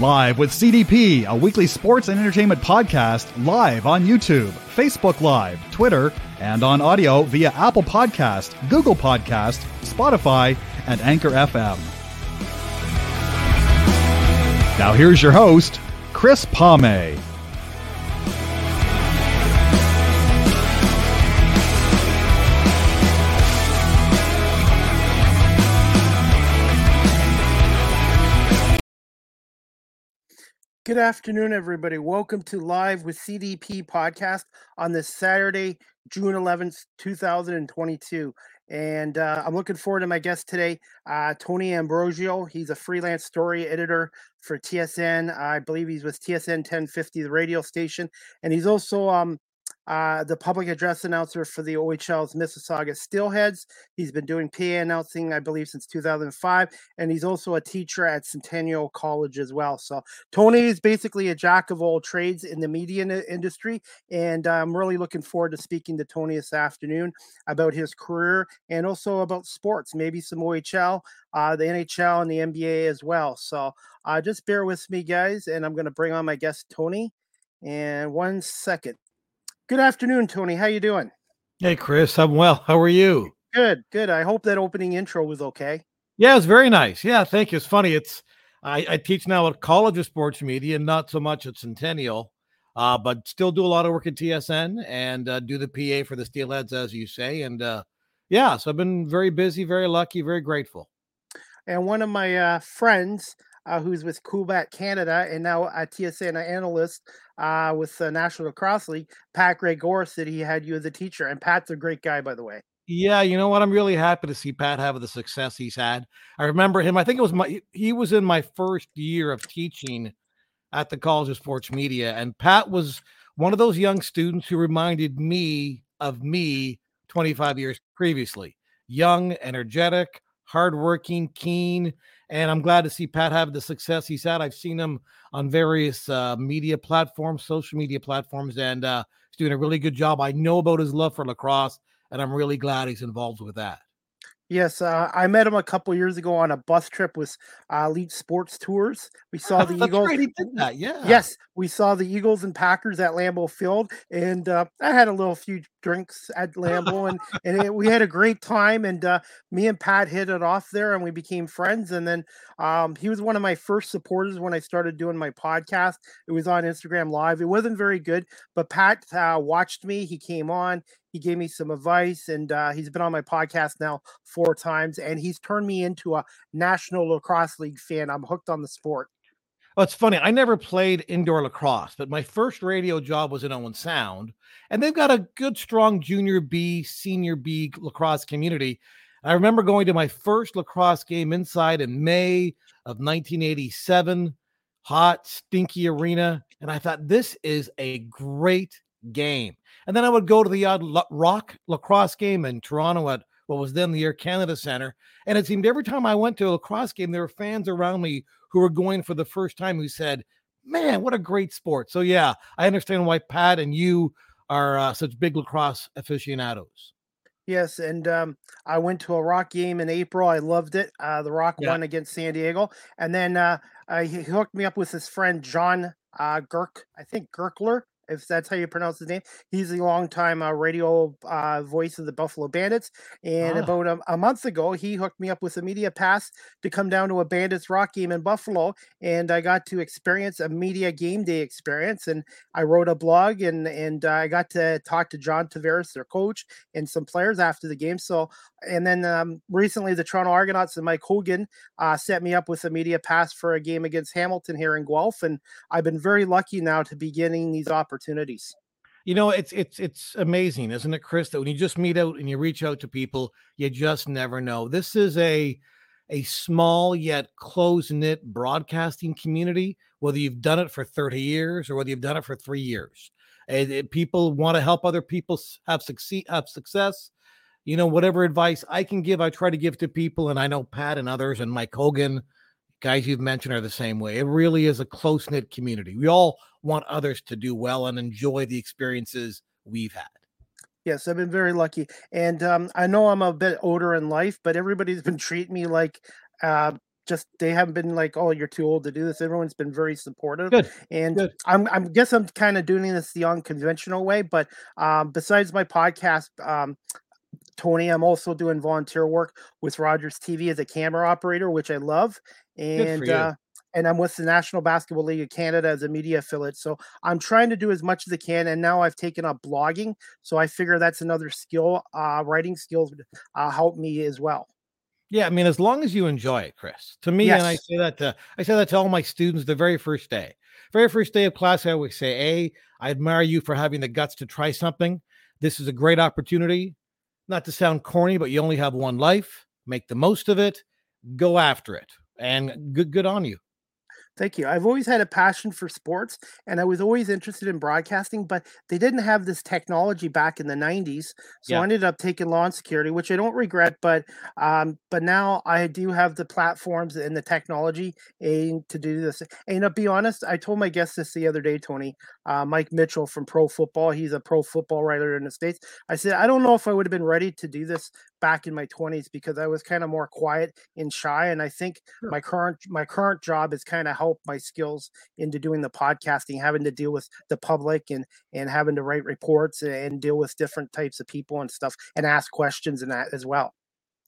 Live with CDP, a weekly sports and entertainment podcast live on YouTube, Facebook Live, Twitter, and on audio via Apple Podcast, Google Podcast, Spotify, and Anchor FM. Now here's your host, Chris Palme. Good afternoon, everybody. Welcome to Live with CDP podcast on this Saturday, June 11th, 2022. And uh, I'm looking forward to my guest today, uh, Tony Ambrosio. He's a freelance story editor for TSN. I believe he's with TSN 1050, the radio station. And he's also um, uh, the public address announcer for the OHL's Mississauga Steelheads. He's been doing PA announcing, I believe, since 2005, and he's also a teacher at Centennial College as well. So Tony is basically a jack of all trades in the media industry, and I'm really looking forward to speaking to Tony this afternoon about his career and also about sports, maybe some OHL, uh, the NHL, and the NBA as well. So uh, just bear with me, guys, and I'm going to bring on my guest Tony. And one second. Good afternoon, Tony. How you doing? Hey, Chris. I'm well. How are you? Good, good. I hope that opening intro was okay. Yeah, it's very nice. Yeah, thank you. It's funny. It's I, I teach now at College of Sports Media, not so much at Centennial, uh, but still do a lot of work at TSN and uh, do the PA for the Steelheads, as you say. And uh, yeah, so I've been very busy, very lucky, very grateful. And one of my uh, friends uh, who's with Coolbet Canada and now a TSN analyst uh, with the National Lacrosse League, Pat Gregor said he had you as a teacher. And Pat's a great guy, by the way. Yeah, you know what? I'm really happy to see Pat have the success he's had. I remember him. I think it was my he was in my first year of teaching at the College of Sports Media, and Pat was one of those young students who reminded me of me 25 years previously. Young, energetic, hardworking, keen, and I'm glad to see Pat have the success he's had. I've seen him on various uh, media platforms, social media platforms, and uh, he's doing a really good job. I know about his love for lacrosse, and I'm really glad he's involved with that. Yes, uh, I met him a couple years ago on a bus trip with uh, Elite Sports Tours. We saw the Eagles. Right, he did that, yeah. Yes, we saw the Eagles and Packers at Lambeau Field, and uh, I had a little few drinks at Lambeau, and and it, we had a great time. And uh, me and Pat hit it off there, and we became friends. And then um, he was one of my first supporters when I started doing my podcast. It was on Instagram Live. It wasn't very good, but Pat uh, watched me. He came on. He gave me some advice, and uh, he's been on my podcast now four times, and he's turned me into a National Lacrosse League fan. I'm hooked on the sport. Well, it's funny. I never played indoor lacrosse, but my first radio job was in Owen Sound, and they've got a good, strong junior B, senior B lacrosse community. I remember going to my first lacrosse game inside in May of 1987, hot, stinky arena, and I thought this is a great game. And then I would go to the odd rock lacrosse game in Toronto at what was then the Air Canada Center. And it seemed every time I went to a lacrosse game, there were fans around me who were going for the first time who said, Man, what a great sport. So, yeah, I understand why Pat and you are uh, such big lacrosse aficionados. Yes, and um, I went to a Rock game in April. I loved it. Uh, the Rock yeah. won against San Diego, and then uh, uh, he hooked me up with his friend John uh, Girk. I think Gurtler if that's how you pronounce his name. He's a longtime uh, radio uh, voice of the Buffalo Bandits. And ah. about a, a, month ago, he hooked me up with a media pass to come down to a Bandits rock game in Buffalo. And I got to experience a media game day experience. And I wrote a blog and, and uh, I got to talk to John Tavares, their coach, and some players after the game. So, and then um, recently, the Toronto Argonauts and Mike Hogan uh, set me up with a media pass for a game against Hamilton here in Guelph. And I've been very lucky now to be getting these opportunities opportunities. You know, it's it's it's amazing, isn't it, Chris? That when you just meet out and you reach out to people, you just never know. This is a a small yet close knit broadcasting community. Whether you've done it for thirty years or whether you've done it for three years, and, and people want to help other people have succeed have success. You know, whatever advice I can give, I try to give to people, and I know Pat and others and Mike Hogan guys you've mentioned are the same way. It really is a close knit community. We all want others to do well and enjoy the experiences we've had. Yes, I've been very lucky, and um, I know I'm a bit older in life, but everybody's been treating me like uh, just they haven't been like, oh, you're too old to do this. Everyone's been very supportive. Good. And Good. I'm I'm guess I'm kind of doing this the unconventional way, but um, besides my podcast, um, Tony, I'm also doing volunteer work with Rogers TV as a camera operator, which I love. And uh, and I'm with the National Basketball League of Canada as a media affiliate. So I'm trying to do as much as I can. And now I've taken up blogging. So I figure that's another skill. Uh, writing skills would uh, help me as well. Yeah, I mean, as long as you enjoy it, Chris. To me, yes. and I say that to I say that to all my students the very first day. Very first day of class, I always say, A, I admire you for having the guts to try something. This is a great opportunity. Not to sound corny, but you only have one life. Make the most of it. Go after it. And good good on you. Thank you. I've always had a passion for sports and I was always interested in broadcasting, but they didn't have this technology back in the 90s. So yeah. I ended up taking law and security, which I don't regret, but um, but now I do have the platforms and the technology to do this. And to be honest, I told my guest this the other day, Tony, uh, Mike Mitchell from Pro Football. He's a pro football writer in the States. I said, I don't know if I would have been ready to do this back in my 20s because I was kind of more quiet and shy. And I think sure. my current my current job is kind of help my skills into doing the podcasting, having to deal with the public and and having to write reports and deal with different types of people and stuff and ask questions and that as well.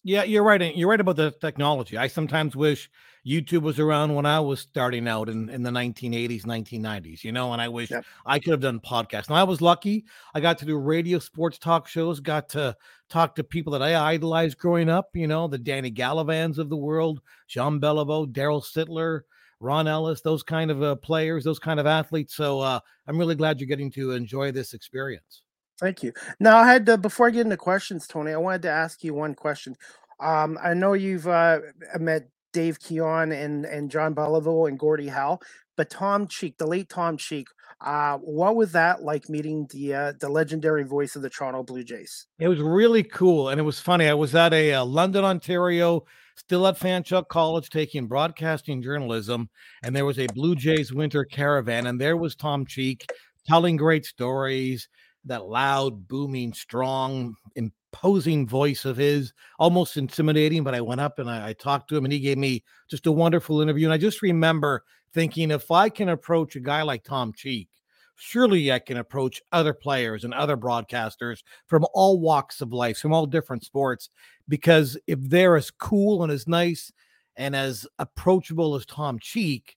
Yeah, you're right. You're right about the technology. I sometimes wish YouTube was around when I was starting out in, in the 1980s, 1990s, you know, and I wish yep. I could have done podcasts. Now, I was lucky. I got to do radio sports talk shows, got to talk to people that I idolized growing up, you know, the Danny Gallivans of the world, Jean Beliveau, Daryl Sittler, Ron Ellis, those kind of uh, players, those kind of athletes. So uh, I'm really glad you're getting to enjoy this experience. Thank you. Now, I had to, before I get into questions, Tony, I wanted to ask you one question. Um, I know you've uh, met Dave Keon and and Jean Beliveau and Gordie Howe, but Tom Cheek, the late Tom Cheek, uh, what was that like meeting the uh, the legendary voice of the Toronto Blue Jays? It was really cool, and it was funny. I was at a uh, London, Ontario, still at Fanshawe College, taking broadcasting journalism, and there was a Blue Jays winter caravan, and there was Tom Cheek telling great stories that loud, booming, strong, imposing voice of his, almost intimidating. But I went up and I, I, talked to him, and he gave me just a wonderful interview. And I just remember thinking, if I can approach a guy like Tom Cheek, surely I can approach other players and other broadcasters from all walks of life, from all different sports, because if they're as cool and as nice and as approachable as Tom Cheek,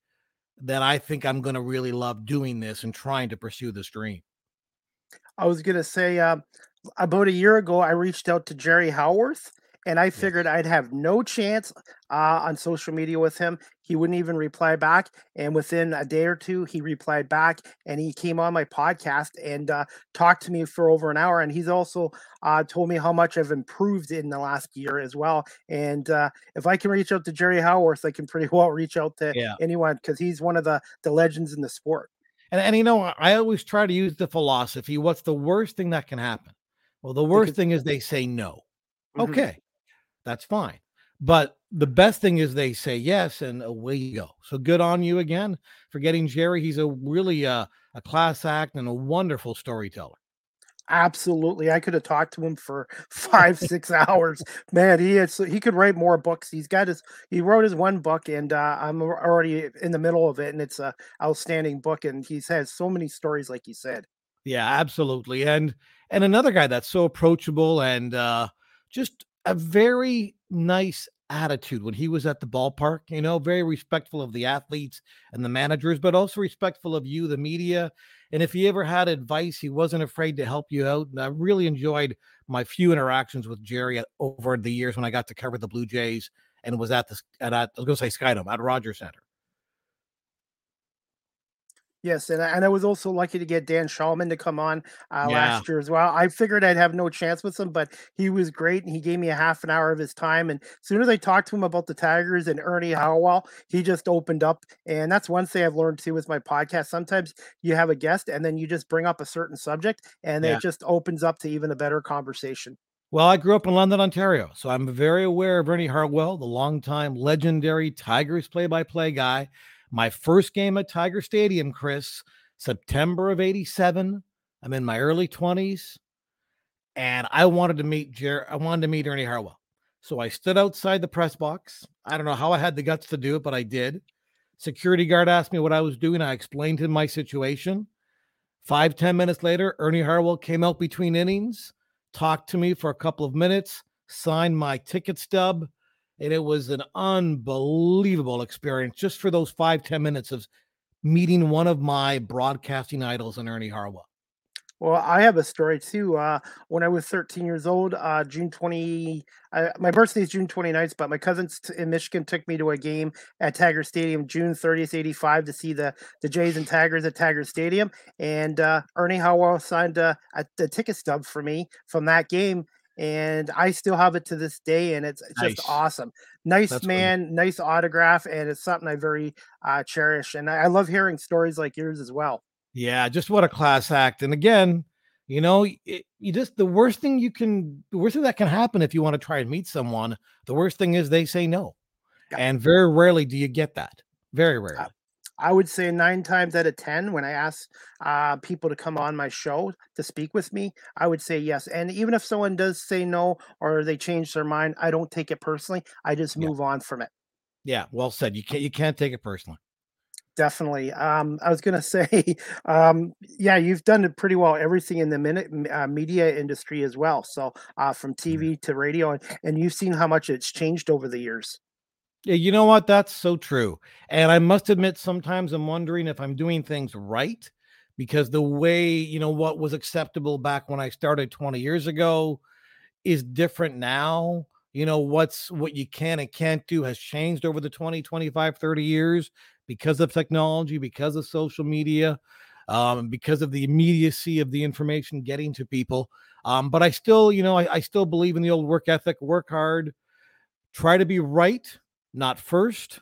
then I think I'm going to really love doing this and trying to pursue this dream. I was gonna say uh, about a year ago, I reached out to Jerry Howarth, and I figured. I'd have no chance uh, on social media with him. He wouldn't even reply back, and within a day or two, he replied back, and he came on my podcast and uh, talked to me for over an hour. And he's also uh, told me how much I've improved in the last year as well. And uh, if I can reach out to Jerry Howarth, I can pretty well reach out to yeah. anyone because he's one of the the legends in the sport. And, and you know, I always try to use the philosophy what's the worst thing that can happen? Well, the worst thing is they say no. Mm-hmm. Okay, that's fine. But the best thing is they say yes, and away you go. So good on you again for getting Jerry. He's a really uh, a class act and a wonderful storyteller. Absolutely, I could have talked to him for five, six hours. Man, he is he could write more books. He's got his he wrote his one book, and uh, I'm already in the middle of it, and it's a outstanding book. And he's has so many stories, like you said. Yeah, absolutely. And and another guy that's so approachable and uh, just a very nice attitude when he was at the ballpark, you know, very respectful of the athletes and the managers, but also respectful of you, the media. And if he ever had advice, he wasn't afraid to help you out. And I really enjoyed my few interactions with Jerry uh, over the years when I got to cover the Blue Jays and was at the at, at I was going to say Skydome at Rogers Center. Yes, and I, and I was also lucky to get Dan Shulman to come on uh, yeah. last year as well. I figured I'd have no chance with him, but he was great, and he gave me a half an hour of his time. And as soon as I talked to him about the Tigers and Ernie Harwell, he just opened up. And that's one thing I've learned too with my podcast. Sometimes you have a guest, and then you just bring up a certain subject, and yeah. it just opens up to even a better conversation. Well, I grew up in London, Ontario, so I'm very aware of Ernie Harwell, the longtime legendary Tigers play-by-play guy my first game at Tiger Stadium, Chris, September of 87. I'm in my early 20s. And I wanted to meet Jer- I wanted to meet Ernie Harwell. So I stood outside the press box. I don't know how I had the guts to do it, but I did. Security guard asked me what I was doing. I explained to him my situation. Five ten minutes later, Ernie Harwell came out between innings, talked to me for a couple of minutes, signed my ticket stub, and it was an unbelievable experience just for those five ten minutes of meeting one of my broadcasting idols in Ernie Harwell. Well, I have a story too. Uh, when I was 13 years old, uh, June 20, uh, my birthday is June 29th, but my cousins t- in Michigan took me to a game at Tiger Stadium June 30th, 85 to see the, the Jays and Tigers at Tiger Stadium. And uh, Ernie Harwell signed a, a ticket stub for me from that game. And I still have it to this day, and it's, it's Nice. just awesome. Nice That's man, nice autograph, and it's something I very uh, cherish. And I, I love hearing stories like yours as well. Yeah, just what a class act. And again, you know, it, you just the worst thing you can, the worst thing that can happen if you want to try and meet someone, the worst thing is they say no. Yeah. And very rarely do you get that. Very rarely. I would say nine times out of 10, when I ask uh, people to come on my show to speak with me, I would say yes. And even if someone does say no or they change their mind, I don't take it personally. I just Yeah. move on from it. yeah, well said. You can't you can't take it personally. Definitely. Um, I was going to say, um, yeah, you've done it pretty well. Everything in the minute uh, media industry as well. So uh, from TV to radio, and, and you've seen how much it's changed over the years. Yeah, you know what? That's so true. And I must admit, sometimes I'm wondering if I'm doing things right because the way, you know, what was acceptable back when I started 20 years ago is different now. You know, what's what you can and can't do has changed over the 20, 25, 30 years because of technology, because of social media, um, because of the immediacy of the information getting to people. Um, but I still, you know, I, I still believe in the old work ethic, work hard, try to be right not first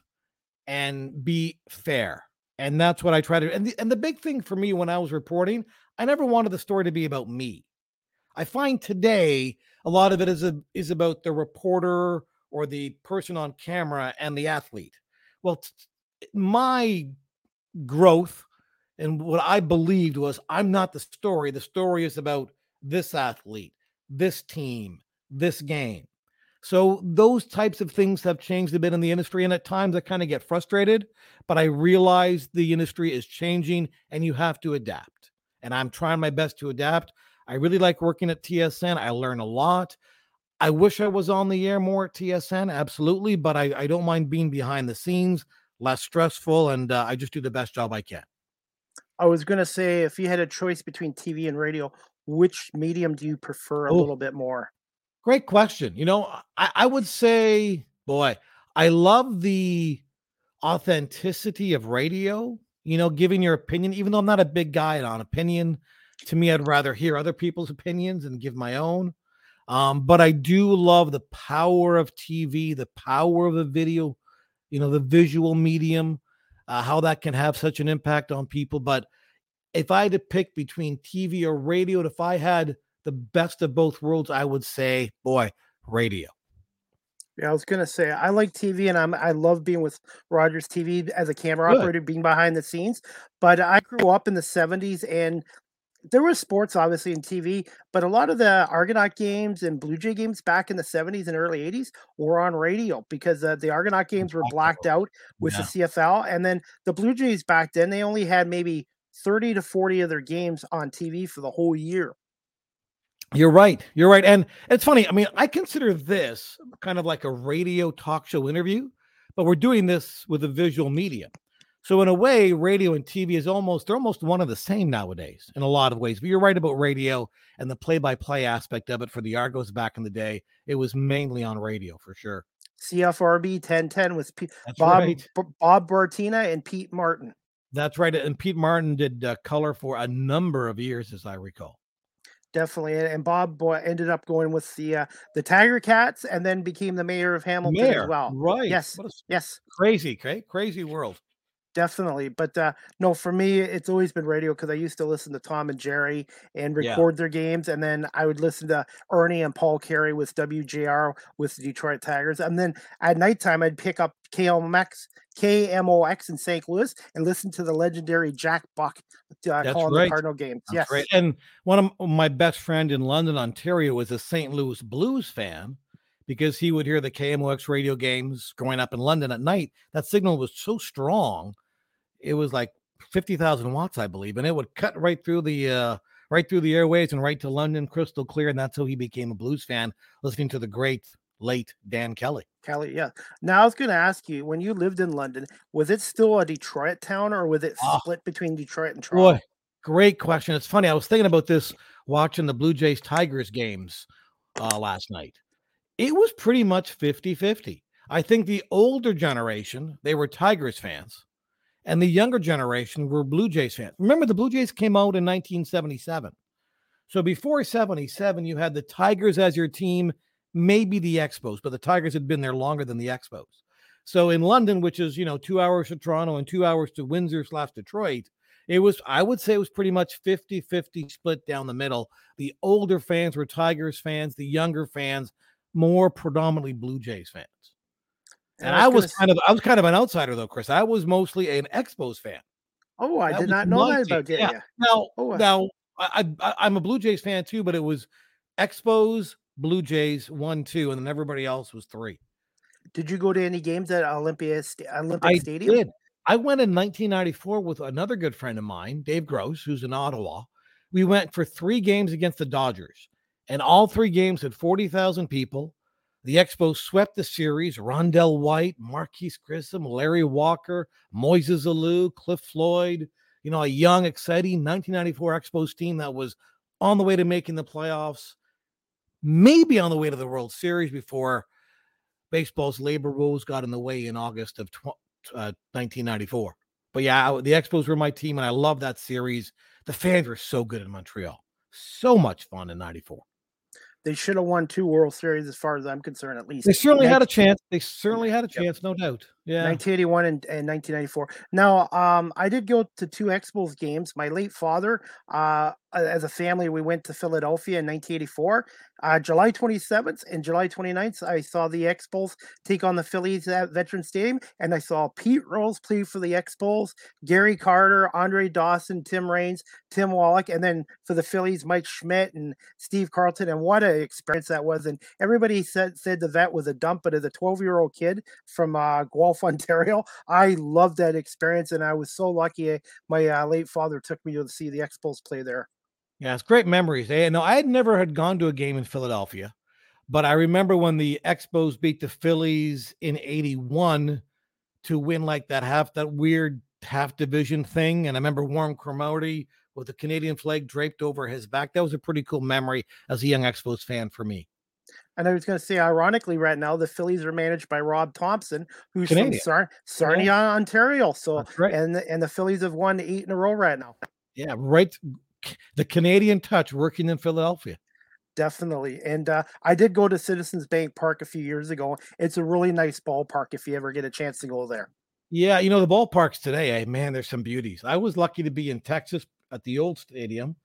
and be fair and that's what i try to and the, and the big thing for me when i was reporting i never wanted the story to be about me. I find today a lot of it is a, is about the reporter or the person on camera and the athlete. Well t- my growth and what i believed was i'm not the story. The story is about this athlete this team this game so those types of things have changed a bit in the industry, and at times I kind of get frustrated. But I realize the industry is changing, and you have to adapt. And I'm trying my best to adapt. I really like working at TSN. I learn a lot. I wish I was on the air more at TSN, absolutely, but I, I don't mind being behind the scenes, less stressful, and uh, I just do the best job I can. I was going to say, if you had a choice between TV and radio, which medium do you prefer a Oh. little bit more? Great question. You know, I, I would say, boy, I love the authenticity of radio, you know, giving your opinion, even though I'm not a big guy on opinion. To me, I'd rather hear other people's opinions and give my own. Um, but I do love the power of TV, the power of the video, you know, the visual medium, uh, how that can have such an impact on people. But if I had to pick between TV or radio, if I had the best of both worlds, I would say, boy, radio. Yeah, I was gonna say I like TV and I'm I love being with Rogers TV as a camera Good. operator, being behind the scenes. But I grew up in the '70s and there was sports obviously in TV, but a lot of the Argonaut games and Blue Jay games back in the '70s and early '80s were on radio because uh, the Argonaut games were Blacked out with Yeah. the CFL, and then the Blue Jays back then they only had maybe 30 to 40 of their games on TV for the whole year. You're right. You're right. And it's funny. I mean, I consider this kind of like a radio talk show interview, but we're doing this with a visual medium. So in a way, radio and TV is almost they're almost one of the same nowadays in a lot of ways. But you're right about radio and the play-by-play aspect of it for the Argos back in the day. It was mainly on radio for sure. CFRB 1010 was P- Bob right. B- Bob Bratina and Pete Martin. That's right. And Pete Martin did uh, color for a number of years, as I recall. Definitely, and Bob ended up going with the uh, the Tiger Cats, and then became the mayor of Hamilton Mayor, as well. right? Yes. What a s- Yes, crazy, cra- crazy world. Definitely. But uh, no, for me, it's always been radio because I used to listen to Tom and Jerry and Yeah. record their games, and then I would listen to Ernie and Paul Carey with WJR with the Detroit Tigers, and then at nighttime I'd pick up KMX, KMOX in St. Louis and listen to the legendary Jack Buck uh, calling right. the Cardinal games. That's yes, right. And one of my best friend in London, Ontario, was a St. Louis Blues fan because he would hear the KMOX radio games growing up in London at night. That signal was so strong, it was like 50,000 watts, I believe, and it would cut right through the uh, right through the airways and right to London, crystal clear. And that's how he became a blues fan, listening to the great late Dan Kelly. Kelly, yeah. Now I was going to ask you, when you lived in London, was it still a Detroit town, or was it Oh. split between Detroit and Toronto? Boy, great question. It's funny. I was thinking about this watching the Blue Jays Tigers games uh, last night. It was pretty much 50 50. I think the older generation, they were Tigers fans, and the younger generation were Blue Jays fans. Remember, the Blue Jays came out in 1977. So before 77, you had the Tigers as your team, maybe the Expos, but the Tigers had been there longer than the Expos. So in London, which is, you know, two hours to Toronto and two hours to Windsor slash Detroit, it was, I would say it was pretty much 50 50 split down the middle. The older fans were Tigers fans, the younger fans, more predominantly Blue Jays fans. And I was, gonna s- kind of, I was kind of an outsider though, Chris. I was mostly an Expos fan. Oh, I that did not know that team, about you. yeah. Yeah. Now, Oh, now I, I, I'm a Blue Jays fan too, but it was Expos, Blue Jays, one, two, and then everybody else was three. Did you go to any games at Olympia Olympic I Stadium? did. I went in 1994 with another good friend of mine, Dave Gross, who's in Ottawa. We went for three games against the Dodgers, and all three games had 40,000 people. The Expos swept the series. Rondell White, Marquise Grissom, Larry Walker, Moises Alou, Cliff Floyd. You know, a young, exciting 1994 Expos team that was on the way to making the playoffs, maybe on the way to the World Series before baseball's labor rules got in the way in August of tw- uh, 1994. But yeah, the Expos were my team, and I love that series. The fans were so good in Montreal, so much fun in '94. They should have won two World Series, as far as I'm concerned, at least. They certainly had a chance. They certainly had a Yep. chance, no doubt. Yeah, 1981 and, and 1994. Now, um, I did go to two Expos games. My late father, uh, as a family, we went to Philadelphia in 1984. Uh, July 27th and July 29th, I saw the Expos take on the Phillies at Veterans Stadium, and I saw Pete Rose play for the Expos, Gary Carter, Andre Dawson, Tim Raines, Tim Wallach, and then for the Phillies, Mike Schmidt and Steve Carlton. And what an experience that was! And everybody said said the vet was a dump, but as a 12 year old kid from uh, Guelph, Ontario, I loved that experience, and I was so lucky. uh, My uh, late father took me to see the Expos play there. yeah, it's great memories. Eh? No, I had never had gone to a game in Philadelphia, but I remember when the Expos beat the Phillies in '81 to win like that half that weird half division thing. And I remember Warren Cromartie with the Canadian flag draped over his back. That was a pretty cool memory as a young Expos fan for me. And I was going to say, ironically, right now the Phillies are managed by Rob Thomson, who's Canadian. from Sar- Sarnia, Ontario. So, right. and the, and the Phillies have won eight in a row right now. Yeah, right. The Canadian touch working in Philadelphia. Definitely. And uh, I did go to Citizens Bank Park a few years ago. It's a really nice ballpark if you ever get a chance to go there. Yeah, you know, the ballparks today, eh, man, there's some beauties. I was lucky to be in Texas at the old stadium,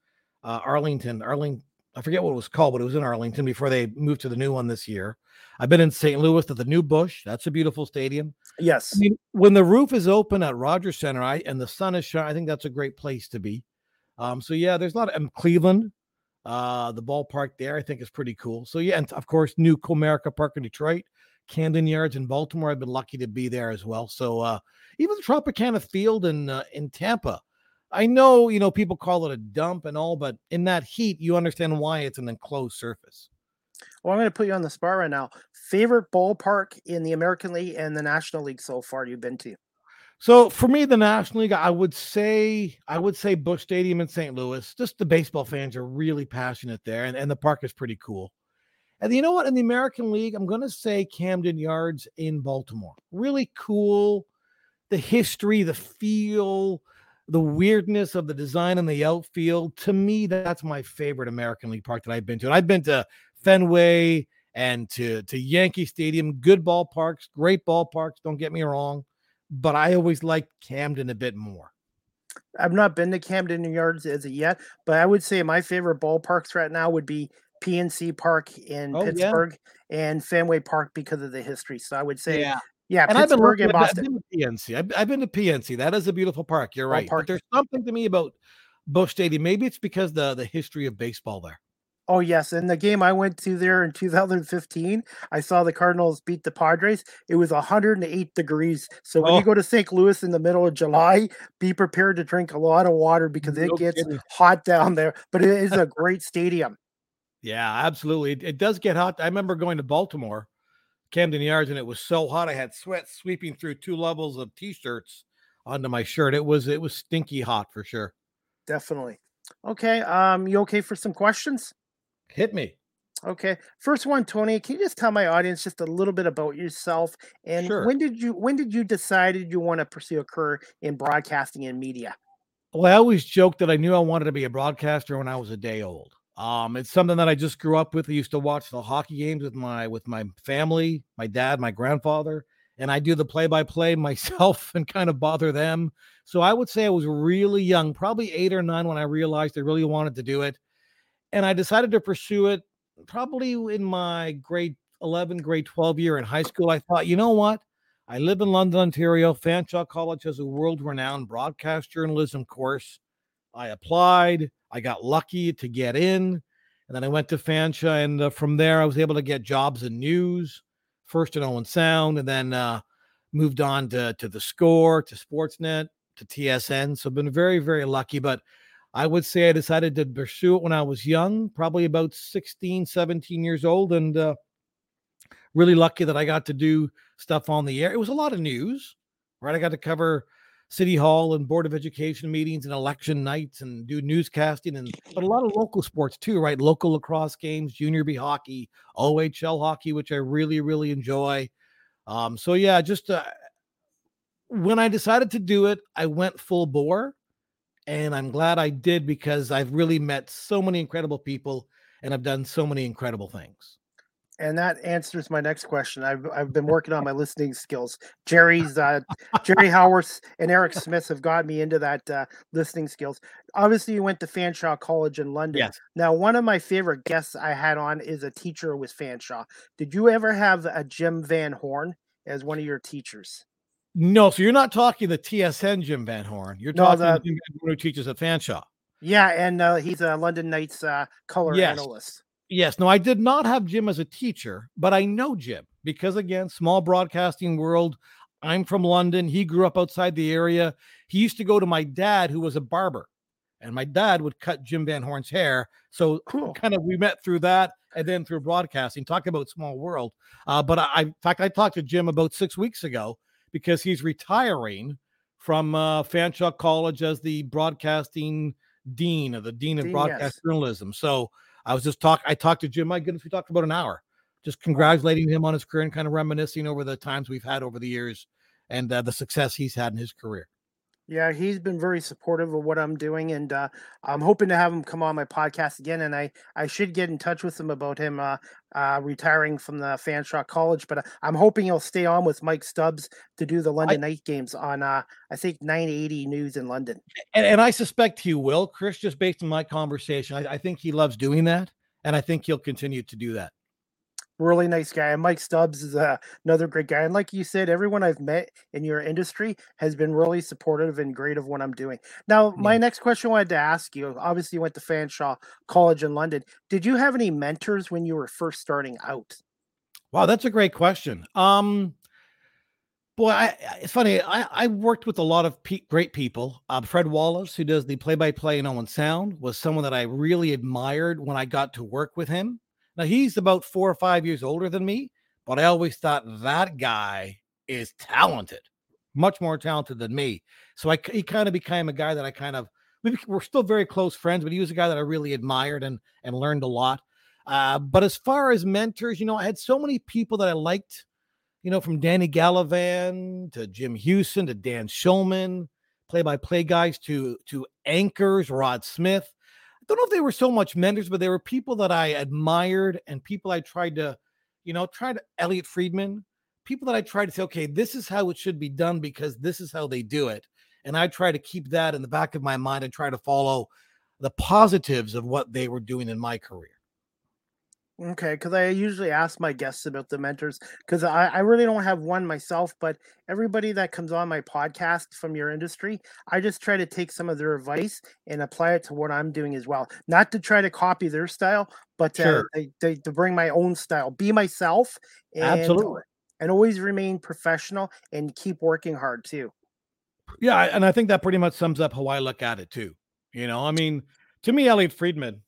uh, Arlington, Arlington. I forget what it was called, but it was in Arlington before they moved to the new one this year. I've been in St. Louis at the new Busch. That's a beautiful stadium. Yes. I mean, when the roof is open at Rogers Center, I and the sun is shining, I think that's a great place to be. Um, so yeah, there's a lot of um, Cleveland, uh, the ballpark there, I think is pretty cool. So yeah, and of course, new Comerica Park in Detroit, Camden Yards in Baltimore. I've been lucky to be there as well. So uh, even the Tropicana Field in uh, in Tampa. I know, you know, people call it a dump and all, but in that heat, you understand why it's an enclosed surface. Well, I'm going to put you on the spot right now. Favorite ballpark in the American League and the National League so far you've been to? So for me, the National League, I would say I would say Busch Stadium in St. Louis. Just the baseball fans are really passionate there, and, and the park is pretty cool. And you know what? In the American League, I'm gonna say Camden Yards in Baltimore. Really cool. The history, the feel, the weirdness of the design in the outfield. To me, that's my favorite American League park that I've been to. And I've been to Fenway and to to Yankee Stadium. Good ballparks, great ballparks. Don't get me wrong but I always liked Camden a bit more. I've not been to Camden Yards as of yet, but I would say my favorite ballparks right now would be PNC Park in Oh, yeah. Pittsburgh and Fenway Park because of the history. So I would say, yeah, and I've been, Pittsburgh lucky, and I've been to PNC. I've, I've been to PNC. That is a beautiful park. You're right. Ballpark. But there's something to me about Busch Stadium. Maybe it's because the the history of baseball there. Oh yes, in the game I went to there in 2015, I saw the Cardinals beat the Padres. It was 108 degrees. So when Oh. you go to St. Louis in the middle of July, be prepared to drink a lot of water because it No gets kidding. hot down there. But it is a great stadium. Yeah, absolutely. It, it does get hot. I remember going to Baltimore, Camden Yards, and it was so hot. I had sweat sweeping through two levels of t-shirts onto my shirt. It was it was stinky hot for sure. Definitely. Okay. Um, you okay for some questions? Hit me. Okay. First one, Tony, can you just tell my audience just a little bit about yourself and Sure. when did you when did you decide you want to pursue a career in broadcasting and media? Well, I always joked that I knew I wanted to be a broadcaster when I was a day old. Um, it's something that I just grew up with. I used to watch the hockey games with my with my family, my dad, my grandfather, and I do the play-by-play myself and kind of bother them. So I would say I was really young, probably eight or nine, when I realized I really wanted to do it, and I decided to pursue it. Probably in my grade 11, grade 12 year in high school, I thought, you know what? I live in London, Ontario. Fanshawe College has a world renowned broadcast journalism course. I applied. I got lucky to get in. And then I went to Fanshawe. And uh, from there, I was able to get jobs in news, first in Owen Sound, and then uh, moved on to, to the score, to Sportsnet, to TSN. So I've been very, very lucky. But I would say I decided to pursue it when I was young, probably about 16, 17 years old. And uh, really lucky that I got to do stuff on the air. It was a lot of news, right? I got to cover city hall and board of education meetings and election nights and do newscasting and but a lot of local sports too, right? Local lacrosse games, junior B hockey, OHL hockey, which I really really enjoy. Um, so yeah, just uh, when I decided to do it, I went full bore, and I'm glad I did because I've really met so many incredible people and I've done so many incredible things. And that answers my next question. I've I've been working on my listening skills. Jerry's uh, Jerry Howarth and Eric Smith have got me into that uh, listening skills. Obviously, you went to Fanshawe College in London. Yes. Now, one of my favorite guests I had on is a teacher with Fanshawe. Did you ever have a Jim Van Horn as one of your teachers? No, so you're not talking the TSN Jim Van Horn. You're No, talking the- Jim Van Horn who teaches at Fanshawe. Yeah, and uh, he's a London Knights uh, color Yes. analyst. Yes, no, I did not have Jim as a teacher, but I know Jim because again, small broadcasting world. I'm from London. He grew up outside the area. He used to go to my dad, who was a barber, and my dad would cut Jim Van Horn's hair. So Cool. kind of we met through that and then through broadcasting. Talk about small world. Uh, but I, in fact, I talked to Jim about six weeks ago because he's retiring from uh, Fanshawe College as the broadcasting dean of the dean of Dean, broadcast yes. journalism. So I was just talk. I talked to Jim. My goodness, we talked for about an hour, just congratulating him on his career and kind of reminiscing over the times we've had over the years and uh, the success he's had in his career. Yeah, he's been very supportive of what I'm doing, and uh, I'm hoping to have him come on my podcast again. And I, I should get in touch with him about him uh, uh, retiring from the Fanshawe College. But uh, I'm hoping he'll stay on with Mike Stubbs to do the London Knight games on, uh, I think, 980 News in London. And, and I suspect he will, Chris, just based on my conversation. I, I think he loves doing that, and I think he'll continue to do that. Really nice guy. And Mike Stubbs is uh, another great guy. And like you said, everyone I've met in your industry has been really supportive and great of what I'm doing. Now, my next question I wanted to ask you obviously, you went to Fanshawe College in London. Did you have any mentors when you were first starting out? Wow, that's a great question. Um, boy, I, it's funny. I, I worked with a lot of pe- great people. Uh, Fred Wallace, who does the play-by-play in Owen Sound, was someone that I really admired when I got to work with him. Now he's about four or five years older than me, but I always thought that guy is talented, much more talented than me. So I, he kind of became a guy that I kind of we we're still very close friends, but he was a guy that I really admired and and learned a lot. Uh, but as far as mentors, you know, I had so many people that I liked, you know, from Danny Gallivan to Jim Houston to Dan Shulman, play-by-play guys to to anchors, Rod Smith. I don't know if they were so much mentors, but they were people that I admired and people I tried to, you know, try to Elliot Friedman, people that I tried to say, okay, this is how it should be done because this is how they do it. And I try to keep that in the back of my mind and try to follow the positives of what they were doing in my career. Okay, because I usually ask my guests about the mentors because I, I really don't have one myself, but everybody that comes on my podcast from your industry, I just try to take some of their advice and apply it to what I'm doing as well. Not to try to copy their style, but to, Sure. they, they, to bring my own style, be myself, and Absolutely. and always remain professional and keep working hard too. Yeah, and I think that pretty much sums up how I look at it too. You know, I mean, to me, Elliot Friedman, uh,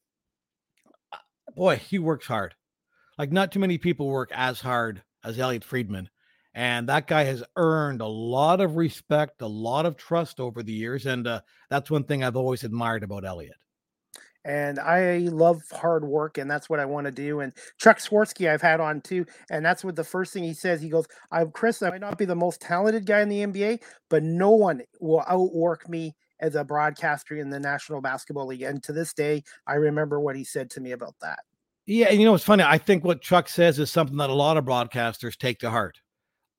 boy, he works hard. Like not too many people work as hard as Elliot Friedman. And that guy has earned a lot of respect, a lot of trust over the years. And uh, that's one thing I've always admired about Elliot. and I love hard work, and that's what I want to do. And Chuck Swirsky, I've had on too, and that's what the first thing he says. He goes, "I'm Chris. I might not be the most talented guy in the NBA, but no one will outwork me as a broadcaster in the National Basketball League." And to this day, I remember what he said to me about that. Yeah, and you know it's funny. I think what Chuck says is something that a lot of broadcasters take to heart.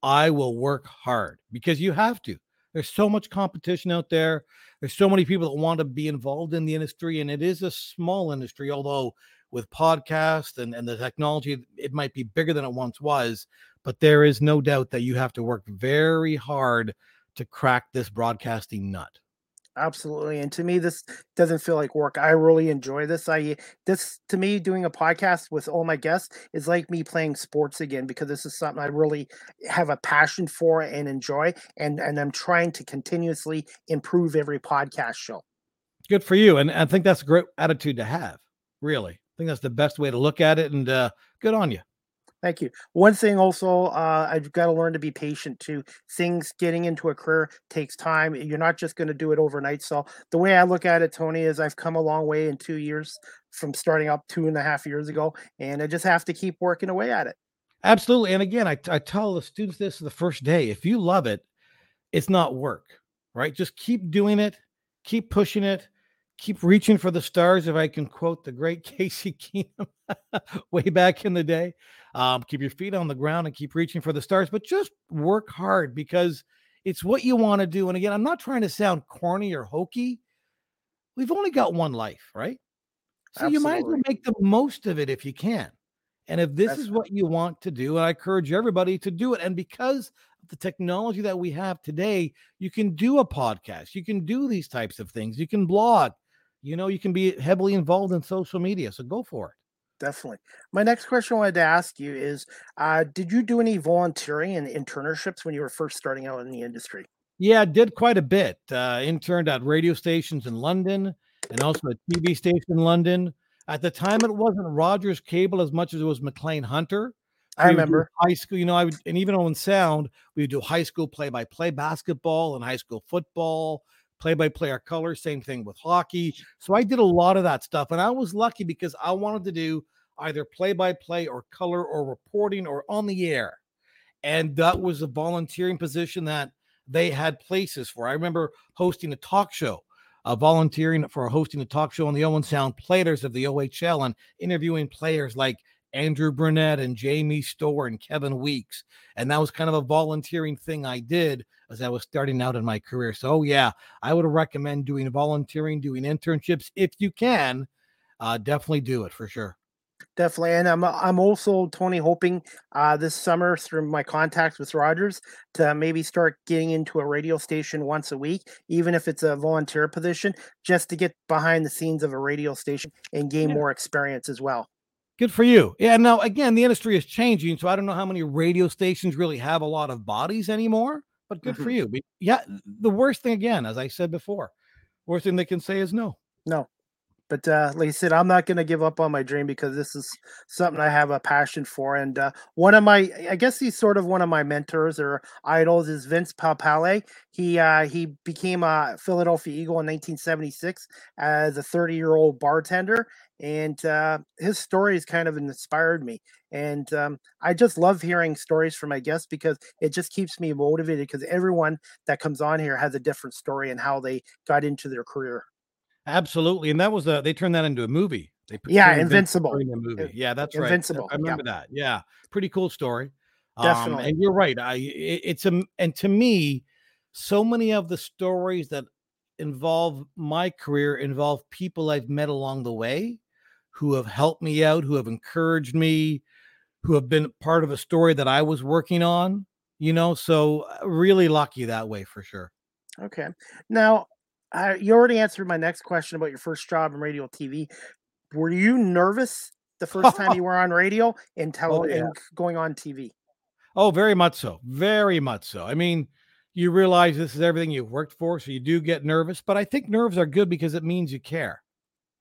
I will work hard because you have to. There's so much competition out there. There's so many people that want to be involved in the industry, and it is a small industry, although with podcasts and, and the technology, it might be bigger than it once was. But there is no doubt that you have to work very hard to crack this broadcasting nut. Absolutely. And to me, this doesn't feel like work. I really enjoy this. I this to me, doing a podcast with all my guests is like me playing sports again because this is something I really have a passion for and enjoy. And and I'm trying to continuously improve every podcast show. Good for you. And I think that's a great attitude to have. Really. I think that's the best way to look at it. And uh, good on you. Thank you. One thing also, uh, I've got to learn to be patient too. Things getting into a career takes time. You're not just going to do it overnight. So the way I look at it, Tony, is I've come a long way in two years from starting up two and a half years ago, and I just have to keep working away at it. Absolutely. And again, I, I tell the students this the first day if you love it, it's not work, right? Just keep doing it, keep pushing it, keep reaching for the stars. If I can quote the great Casey Kasem way back in the day, um, keep your feet on the ground and keep reaching for the stars, but just work hard because it's what you want to do. And again, I'm not trying to sound corny or hokey. We've only got one life, right? So you might as well make the most of it if you can. And if this That's is what you want to do, I encourage everybody to do it. And because of the technology that we have today, you can do a podcast, you can do these types of things, you can blog, you know, you can be heavily involved in social media. So go for it. definitely. My next question I wanted to ask you is uh, Did you do any volunteering and internships when you were first starting out in the industry? Yeah, I did quite a bit. Uh, interned at radio stations in London and also a TV station in London. At the time, it wasn't Rogers Cable as much as it was Maclean Hunter. I would do remember. high school, you know, I would, and even Owen Sound, we would do high school play by play basketball and high school football, play by play our colors, same thing with hockey. So I did a lot of that stuff. And I was lucky because I wanted to do either play by play or color or reporting or on the air. And that was a volunteering position that they had places for. I remember hosting a talk show, uh, volunteering for hosting a talk show on the Owen Sound Platers of the OHL and interviewing players like Andrew Brunette and Jamie Storr and Kevin Weeks. And that was kind of a volunteering thing I did as I was starting out in my career. So, yeah, I would recommend doing volunteering, doing internships if you can. Uh, definitely do it for sure. Definitely, and I'm I'm also Tony hoping uh, this summer through my contacts with Rogers to maybe start getting into a radio station once a week, even if it's a volunteer position, just to get behind the scenes of a radio station and gain Yeah. more experience as well. Good for you. Yeah. Now, again, the industry is changing. So I don't know how many radio stations really have a lot of bodies anymore, but good for Mhm. you. But yeah, the worst thing, again, as I said before, worst thing they can say is no. No, but uh, like I said, I'm not going to give up on my dream because this is something I have a passion for. And uh, one of my, I guess he's sort of one of my mentors or idols is Vince Papale. He uh, he became a Philadelphia Eagle in 1976 as a 30 year old bartender, and uh, his stories kind of inspired me. And um, I just love hearing stories from my guests because it just keeps me motivated. Because everyone that comes on here has a different story and how they got into their career. Absolutely. And that was a, they turned that into a movie. They put Yeah, Invincible. in a movie. Yeah, that's right. Invincible, I yeah. remember that. Yeah. Pretty cool story. Um, Definitely. and you're right. I, it, it's a, and to me, so many of the stories that involve my career involve people I've met along the way who have helped me out, who have encouraged me, who have been part of a story that I was working on, you know, so uh, really lucky that way for sure. Okay. Now, uh, you already answered my next question about your first job in radio TV. Were you nervous the first time you were on radio and tele- oh, yeah. and going on TV? Oh, very much so. Very much so. I mean, you realize this is everything you've worked for, so you do get nervous, but I think nerves are good because it means you care.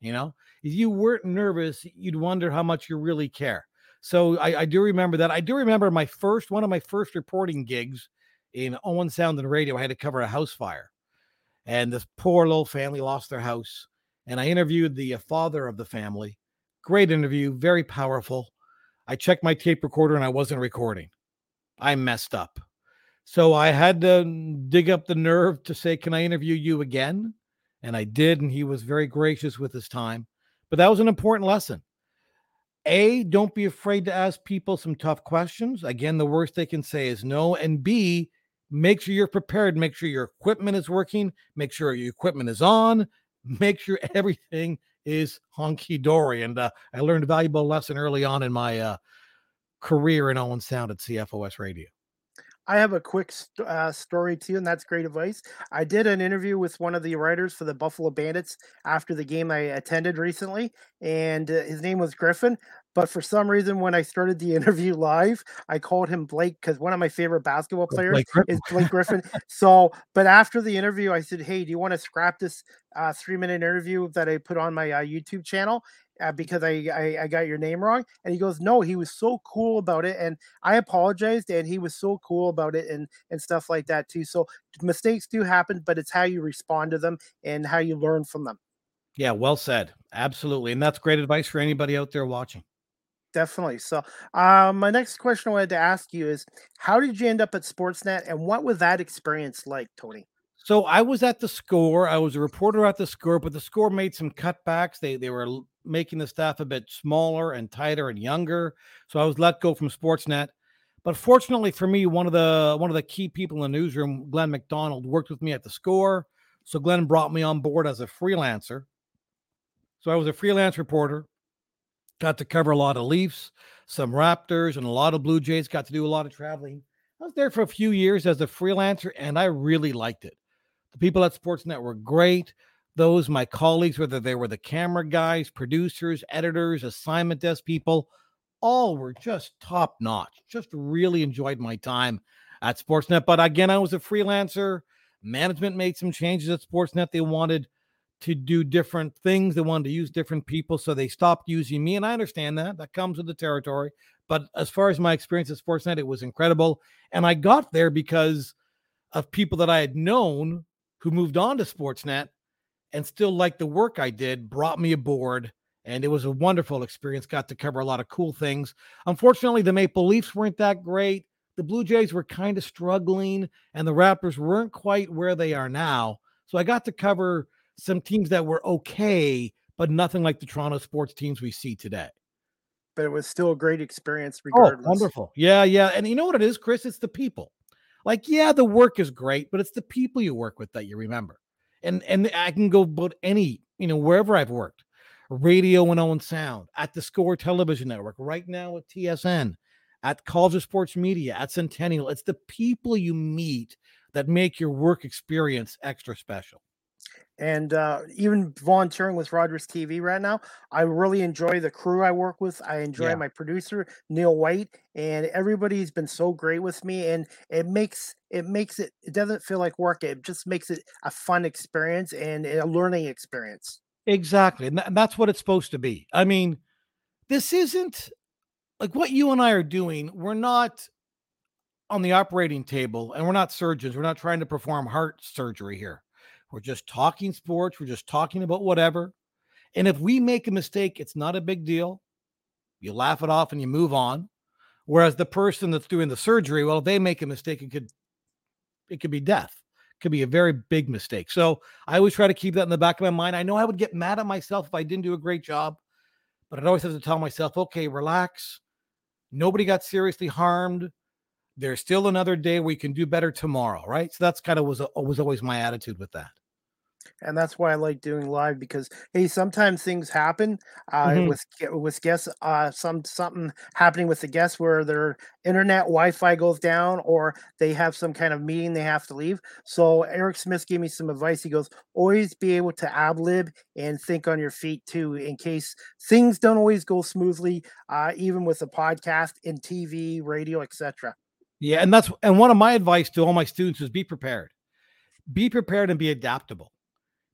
You know, if you weren't nervous, you'd wonder how much you really care. So I, I do remember that. I do remember my first one of my first reporting gigs in Owen Sound and Radio. I had to cover a house fire, and this poor little family lost their house. And I interviewed the uh, father of the family. Great interview, very powerful. I checked my tape recorder and I wasn't recording. I messed up. So I had to dig up the nerve to say, Can I interview you again? And I did. And he was very gracious with his time. But that was an important lesson. A, don't be afraid to ask people some tough questions. Again, the worst they can say is no. And B, make sure you're prepared. Make sure your equipment is working. Make sure your equipment is on. Make sure everything is honky dory. And uh, I learned a valuable lesson early on in my uh, career in Owen Sound at CFOS Radio. I have a quick uh, story too, and that's great advice. I did an interview with one of the writers for the Buffalo Bandits after the game I attended recently, and uh, his name was Griffin. But for some reason, when I started the interview live, I called him Blake because one of my favorite basketball players Blake is Blake Griffin. so, but after the interview, I said, "Hey, do you want to scrap this uh, three-minute interview that I put on my uh, YouTube channel?" uh, because I, I, I got your name wrong. And he goes, no, he was so cool about it, and I apologized, and he was so cool about it, and and stuff like that too. So mistakes do happen, but it's how you respond to them and how you learn from them. Yeah, well said. Absolutely, and that's great advice for anybody out there watching. Definitely. So, um, my next question I wanted to ask you is, how did you end up at Sportsnet, and what was that experience like, Tony? So I was at the score. I was a reporter at the score, but the score made some cutbacks. They they were making the staff a bit smaller and tighter and younger. So I was let go from Sportsnet. But fortunately for me, one of the one of the key people in the newsroom, Glenn McDonald, worked with me at the score. So Glenn brought me on board as a freelancer. So I was a freelance reporter. Got to cover a lot of Leafs, some Raptors, and a lot of Blue Jays. Got to do a lot of traveling. I was there for a few years as a freelancer, and I really liked it. The people at Sportsnet were great. Those, my colleagues, whether they were the camera guys, producers, editors, assignment desk people, all were just top notch. Just really enjoyed my time at Sportsnet. But again, I was a freelancer. Management made some changes at Sportsnet. They wanted to do different things. They wanted to use different people. So they stopped using me. And I understand that. That comes with the territory. But as far as my experience at Sportsnet, it was incredible. And I got there because of people that I had known who moved on to Sportsnet and still liked the work I did, brought me aboard. And it was a wonderful experience. Got to cover a lot of cool things. Unfortunately, the Maple Leafs weren't that great. The Blue Jays were kind of struggling, and the Raptors weren't quite where they are now. So I got to cover some teams that were okay, but nothing like the Toronto sports teams we see today. But it was still a great experience, oh, regardless. Oh, wonderful. Yeah, yeah. And you know what it is, Chris? It's the people. Like, yeah, the work is great, but it's the people you work with that you remember. And and I can go about any, you know, wherever I've worked, radio and Owen Sound, at the Score Television Network, right now at TSN, at College of Sports Media, at Centennial. It's the people you meet that make your work experience extra special and uh, even volunteering with Rogers TV right now, I really enjoy the crew I work with. I enjoy yeah. my producer Neil White, and everybody's been so great with me. And it makes it makes it it doesn't feel like work. It just makes it a fun experience and a learning experience. Exactly, and, th- and that's what it's supposed to be. I mean, this isn't like what you and I are doing. We're not on the operating table, and we're not surgeons. We're not trying to perform heart surgery here we're just talking sports. We're just talking about whatever. And if we make a mistake, it's not a big deal. You laugh it off and you move on. Whereas the person that's doing the surgery, well, if they make a mistake, it could it could be death. It could be a very big mistake. So I always try to keep that in the back of my mind. I know I would get mad at myself if I didn't do a great job, but I'd always have to tell myself, okay, relax. Nobody got seriously harmed. There's still another day we can do better tomorrow, right? So that's kind of was was always my attitude with that. and that's why I like doing live because hey, sometimes things happen uh, Mhm. with with guests. Uh, some something happening with the guests where their internet Wi-Fi goes down or they have some kind of meeting they have to leave. So Eric Smith gave me some advice. He goes, always be able to ad lib and think on your feet too, in case things don't always go smoothly, uh, even with a podcast in TV, radio, etc. Yeah, and that's and one of my advice to all my students is be prepared. Be prepared and be adaptable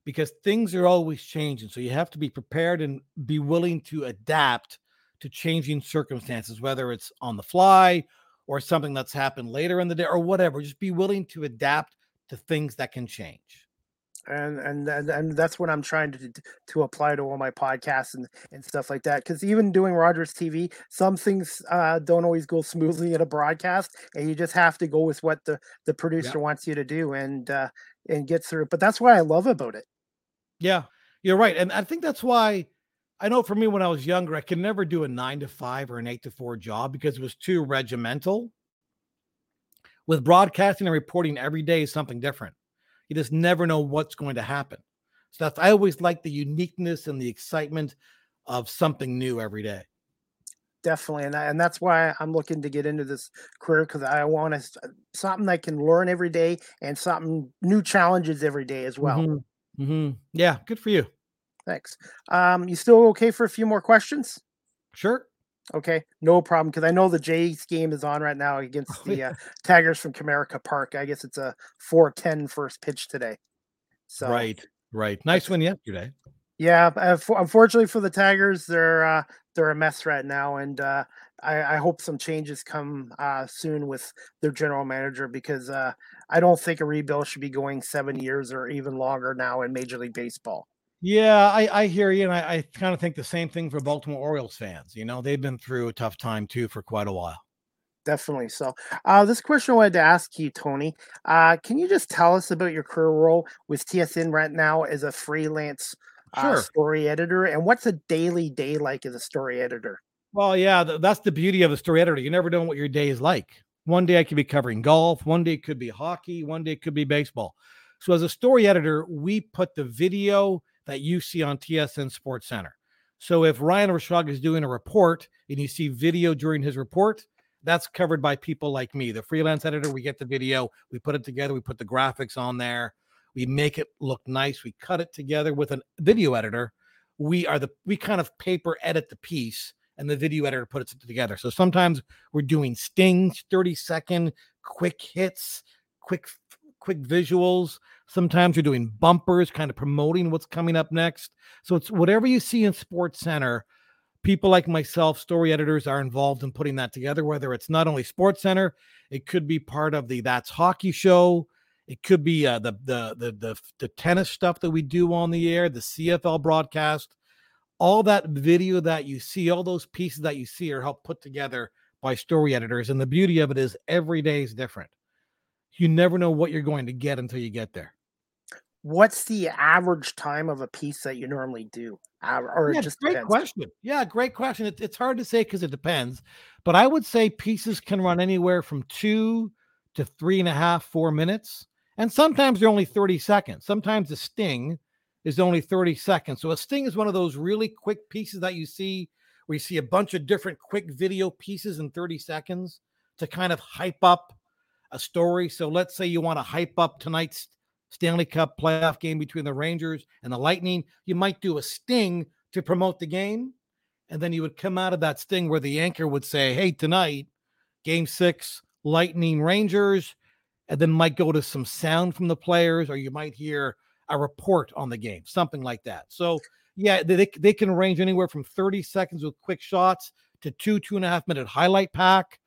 because things are always changing. So you have to be prepared and be willing to adapt to changing circumstances, whether it's on the fly or something that's happened later in the day or whatever. Just be willing to adapt to things that can change. And and and, that's what I'm trying to to apply to all my podcasts and and stuff like that. Because even doing Rogers TV, some things uh, don't always go smoothly in a broadcast, and you just have to go with what the the producer wants you to do and uh, and get through. But that's what I love about it. Yeah, you're right. And I think that's why I know for me when I was younger, I could never do a nine to five or an eight to four job because it was too regimental. With broadcasting and reporting every day is something different. You just never know what's going to happen. So that's I always like the uniqueness and the excitement of something new every day. Definitely, and I, and that's why I'm looking to get into this career because I want to something I can learn every day and something new challenges every day as well. Mhm, mhm. Yeah, good for you. Thanks. Um, you still okay for a few more questions? Sure. Okay, no problem. Because I know the Jays game is on right now against Oh, the yeah. uh, Tigers from Comerica Park. I guess it's a 4-10 first pitch today. So Right. Right. Nice win yesterday. yeah, uh, for, unfortunately for the Tigers, they're uh, they're a mess right now, and uh, I, I hope some changes come uh, soon with their general manager because uh, I don't think a rebuild should be going seven years or even longer now in Major League Baseball. Yeah, I, I hear you, and I, I kind of think the same thing for Baltimore Orioles fans. You know, they've been through a tough time too for quite a while. Definitely. So, uh, this question I wanted to ask you, Tony. Uh, can you just tell us about your career role with TSN right now as a freelance uh, Sure. story editor, and what's a daily day like as a story editor? Well, yeah, th- that's the beauty of a story editor. You never know what your day is like. One day I could be covering golf, one day it could be hockey, one day it could be baseball. So, as a story editor, we put the video that you see on TSN Sports Center. So, if Ryan Rishaug is doing a report and you see video during his report, that's covered by people like me, the freelance editor. We get the video, we put it together, we put the graphics on there, we make it look nice, we cut it together with a video editor. We are the we kind of paper edit the piece and the video editor puts it together. So sometimes we're doing stings, 30 second quick hits, quick quick visuals. Sometimes you're doing bumpers, kind of promoting what's coming up next. So it's whatever you see in Sports Center. People like myself, story editors, are involved in putting that together. Whether it's not only Sports Center, it could be part of the That's Hockey show. It could be uh, the, the the the the tennis stuff that we do on the air, the CFL broadcast all that video that you see, all those pieces that you see are helped put together by story editors. And the beauty of it is every day is different. You never know what you're going to get until you get there. What's the average time of a piece that you normally do? Or Yeah, just great depends? question. Yeah, great question. It, it's hard to say because it depends, but I would say pieces can run anywhere from two to three and a half, four minutes. And sometimes they're only 30 seconds. Sometimes the sting is only 30 seconds. So a sting is one of those really quick pieces that you see where you see a bunch of different quick video pieces in 30 seconds to kind of hype up a story. So let's say you want to hype up tonight's Stanley Cup playoff game between the Rangers and the Lightning. You might do a sting to promote the game. And then you would come out of that sting where the anchor would say, Hey, tonight, game six, Lightning Rangers. And then might go to some sound from the players, or you might hear a report on the game, something like that. So, yeah, they, they can range anywhere from 30 seconds with quick shots to two, two and a half minute highlight pack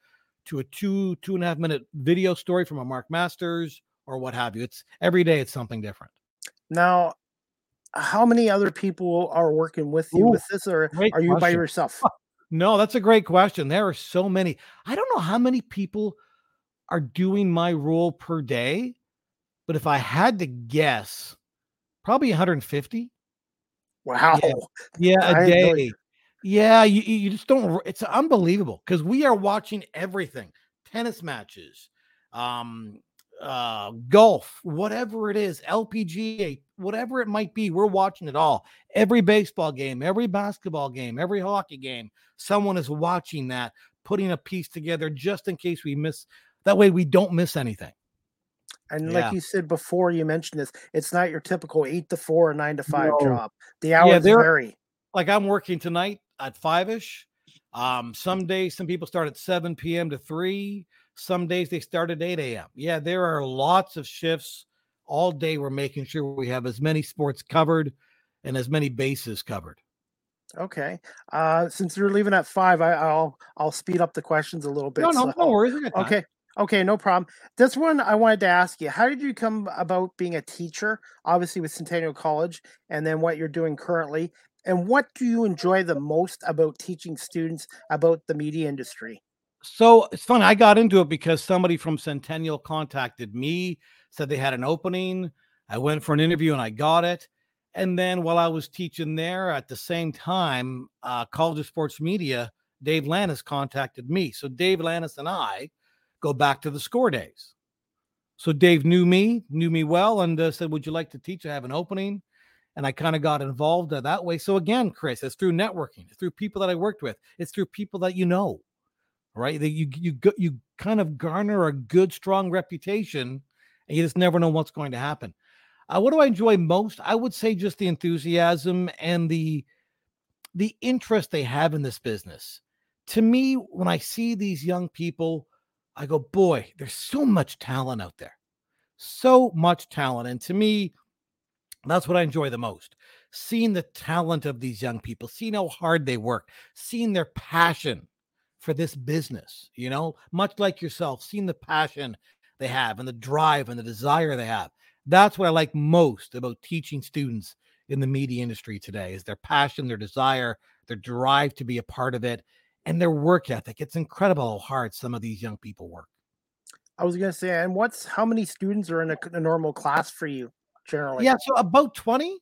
to a two, two and a half minute video story from a Mark Masters or what have you. It's every day it's something different. Now, how many other people are working with you Ooh, with this, or are you by yourself? No, that's a great question. There are so many. I don't know how many people are doing my role per day, but if I had to guess, probably 150. Wow. Yeah, a enjoy- day. Yeah, you, you just don't. It's unbelievable because we are watching everything: tennis matches, um, uh, golf, whatever it is, LPGA, whatever it might be, we're watching it all. Every baseball game, every basketball game, every hockey game, someone is watching that, putting a piece together just in case we miss. That way, we don't miss anything. And Yeah. like you said before, you mentioned this. It's not your typical eight to four or nine to five No. job. The hours there- vary. Like I'm working tonight at five ish. Um, some days, some people start at 7 p.m. to 3. Some days they start at 8 a.m. Yeah, there are lots of shifts all day. We're making sure we have as many sports covered and as many bases covered. Okay. Uh, since you're leaving at five, I, I'll I'll speed up the questions a little bit. No, no, so- no worries. I got time. Okay. Okay, no problem. This one I wanted to ask you. How did you come about being a teacher, obviously with Centennial College, and then what you're doing currently? And what do you enjoy the most about teaching students about the media industry? So it's funny. I got into it because somebody from Centennial contacted me, said they had an opening. I went for an interview and I got it. And then while I was teaching there at the same time, uh, College of Sports Media, Dave Lannis contacted me. So Dave Lannis and I go back to the score days. So Dave knew me, knew me well, and uh, said, "Would you like to teach? I have an opening." And I kind of got involved uh, that way. So again, Chris, it's through networking, it's through people that I worked with, it's through people that you know right? That you you you kind of garner a good, strong reputation, and you just never know what's going to happen. Uh, what do I enjoy most? I would say just the enthusiasm and the the interest they have in this business. To me, when I see these young people, I go, boy, there's so much talent out there, so much talent, and to me, that's what I enjoy the most. Seeing the talent of these young people, seeing how hard they work, seeing their passion for this business, you know, much like yourself, seeing the passion they have and the drive and the desire they have. That's what I like most about teaching students in the media industry today is their passion, their desire, their drive to be a part of it, and their work ethic. It's incredible how hard some of these young people work. I was going to say, and what's how many students are in a, a normal class for you generally? yeah, so about 20,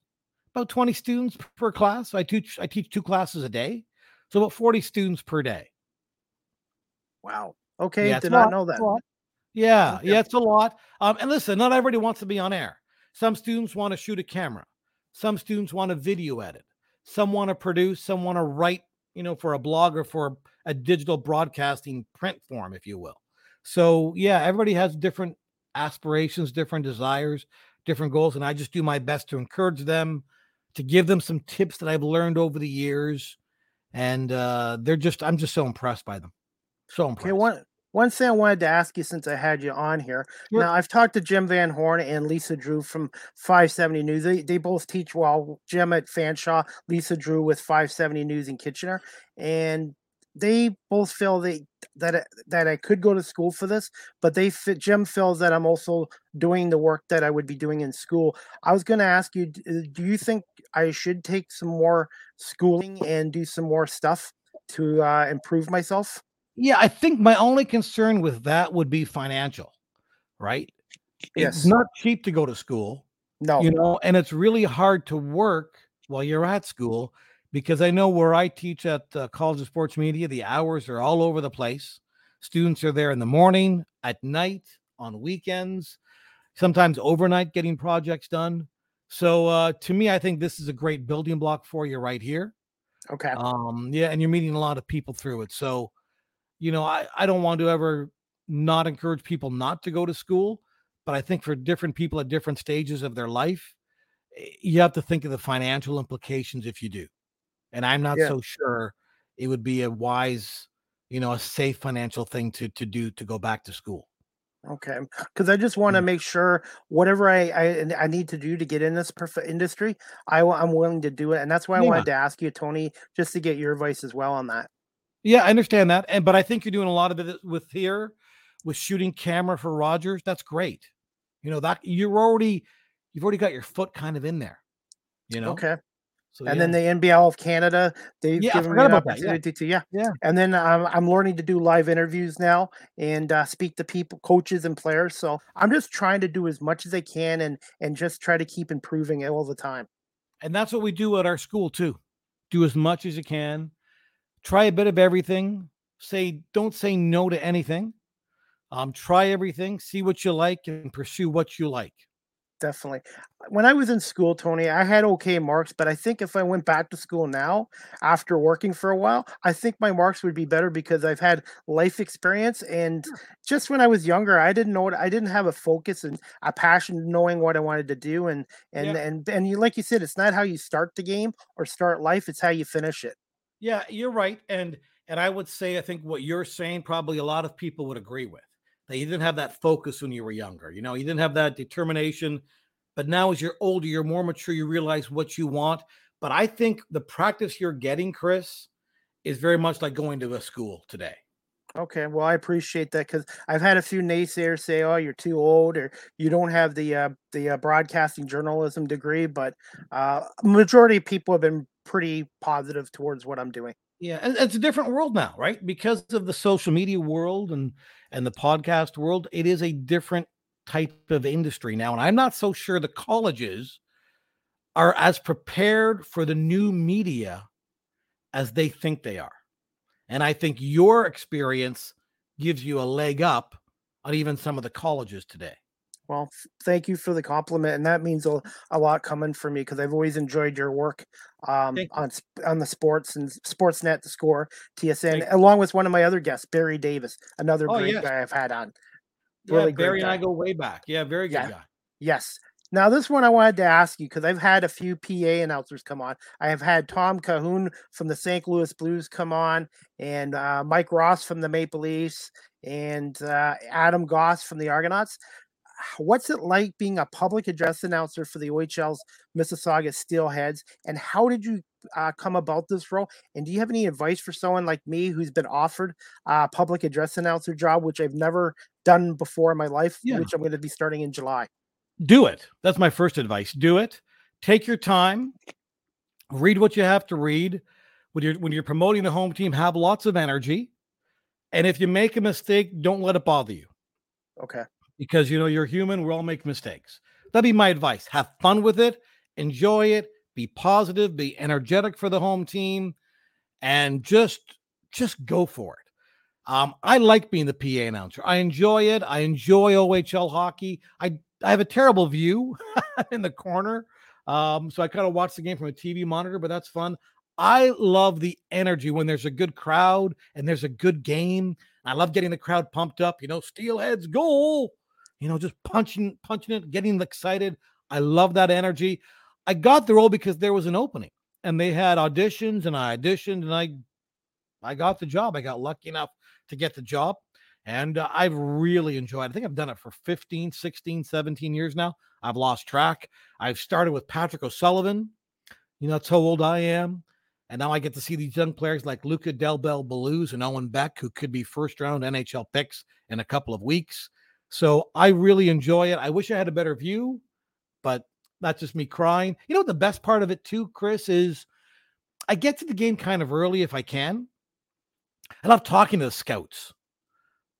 about 20 students per class. So I teach I teach two classes a day. So about 40 students per day. Wow. Okay. Yeah, did not lot, know that. Yeah, yeah, it's a lot. Um, and listen, not everybody wants to be on air. Some students want to shoot a camera. Some students want to video edit. Some want to produce. Some want to write, you know, for a blog or for a digital broadcasting print form, if you will. So yeah, everybody has different aspirations, different desires, different goals, and I just do my best to encourage them, to give them some tips that I've learned over the years, and uh, they're just I'm just so impressed by them. So impressed. Okay. One one thing I wanted to ask you since I had you on here. Sure. Now I've talked to Jim Van Horn and Lisa Drew from 570 News. They they both teach well. Jim at Fanshawe, Lisa Drew with 570 News in Kitchener, and they both feel they that I- that I could go to school for this, but they Jim feels that I'm also doing the work that I would be doing in school. I was going to ask you, uh, do you think I should take some more schooling and do some more stuff to uh, improve myself? Yeah, I think my only concern with that would be financial, right? Yes. It's not cheap to go to school, No. you know, and it's really hard to work while you're at school because I know where I teach at the College of Sports Media, the hours are all over the place. Students are there in the morning, at night, on weekends, sometimes overnight getting projects done. So uh, to me, I think this is a great building block for you right here. okay. Um, yeah, and you're meeting a lot of people through it. So, you know, I, I don't want to ever not encourage people not to go to school, but I think for different people at different stages of their life, eh, you have to think of the financial implications if you do. And I'm not Yeah. so sure it would be a wise, you know, a safe financial thing to to do to go back to school. Okay, because I just want to Mm. make sure whatever I, I I need to do to get in this perfect industry, I I'm willing to do it, and that's why I Yeah. wanted to ask you, Tony, just to get your advice as well on that. Yeah, I understand that. And but I think you're doing a lot of it with here with shooting camera for Rogers. That's great. You know, that you're already you've already got your foot kind of in there. You know, Okay, so and yeah. then the NBL of Canada, they've Yeah, given me an that, yeah. opportunity to yeah Yeah. and then um, I'm learning to do live interviews now and uh, speak to people, coaches and players. So I'm just trying to do as much as I can and and just try to keep improving it all the time. and that's what we do at our school too. Do as much as you can. Try a bit of everything. Say don't say no to anything. Um, try everything, see what you like, and pursue what you like definitely. When I was in school, Tony, I had okay marks, but I think if I went back to school now after working for a while, I think my marks would be better because I've had life experience. And just when I was younger, I didn't know what I didn't have a focus and a passion knowing what I wanted to do. And and yeah. and and you like you said, it's not how you start the game or start life, it's how you finish it. Yeah, you're right. And and I would say I think what you're saying probably a lot of people would agree with that you didn't have that focus when you were younger. You know, you didn't have that determination. But now, as you're older, you're more mature, you realize what you want. But I think the practice you're getting, Chris, is very much like going to a school today. Okay, well, I appreciate that because I've had a few naysayers say, "Oh, you're too old," or "You don't have the uh, the uh, broadcasting journalism degree." But uh, majority of people have been pretty positive towards what I'm doing. Yeah, and it's a different world now, right? Because of the social media world and and the podcast world, it is a different type of industry now. And I'm not so sure the colleges are as prepared for the new media as they think they are. And I think your experience gives you a leg up on even some of the colleges today. Well, thank you for the compliment, and that means a, a lot coming from me because I've always enjoyed your work um, on on the sports and Sportsnet, the score, TSN, along with one of my other guests, Barry Davis, another oh, great yes. guy I've had on. Really yeah, Barry guy. and I go way back. Yeah, very good yeah. guy. Yes. Now, this one I wanted to ask you because I've had a few PA announcers come on. I have had Tom Calhoun from the St. Louis Blues come on, and uh, Mike Ross from the Maple Leafs, and uh, Adam Goss from the Argonauts what's it like being a public address announcer for the OHL's Mississauga Steelheads, and how did you uh, come about this role? And do you have any advice for someone like me who's been offered a public address announcer job, which I've never done before in my life, yeah. which I'm going to be starting in July? Do it. That's my first advice. Do it. Take your time. Read what you have to read. When you're when you're promoting the home team, have lots of energy. And if you make a mistake, don't let it bother you. Okay because you know you're human. We all make mistakes. That'd be my advice. Have fun with it, enjoy it, be positive, be energetic for the home team, and just just go for it. Um, I like being the PA announcer. I enjoy it. I enjoy OHL hockey. I I have a terrible view in the corner, um, so I kind of watch the game from a TV monitor, but that's fun. I love the energy when there's a good crowd and there's a good game. I love getting the crowd pumped up. You know, Steelheads goal you know, just punching, punching it, getting excited. I love that energy. I got the role because there was an opening and they had auditions and I auditioned and I I got the job. I got lucky enough to get the job and uh, I've really enjoyed. I think I've done it for 15, 16, 17 years now. I've lost track. I've started with Patrick O'Sullivan. You know, that's how old I am. And now I get to see these young players like Luca Del Bel Belluz and Owen Beck, who could be first round NHL picks in a couple of weeks. So I really enjoy it. I wish I had a better view, but that's just me crying. You know, the best part of it too, Chris, is I get to the game kind of early if I can. I love talking to the scouts.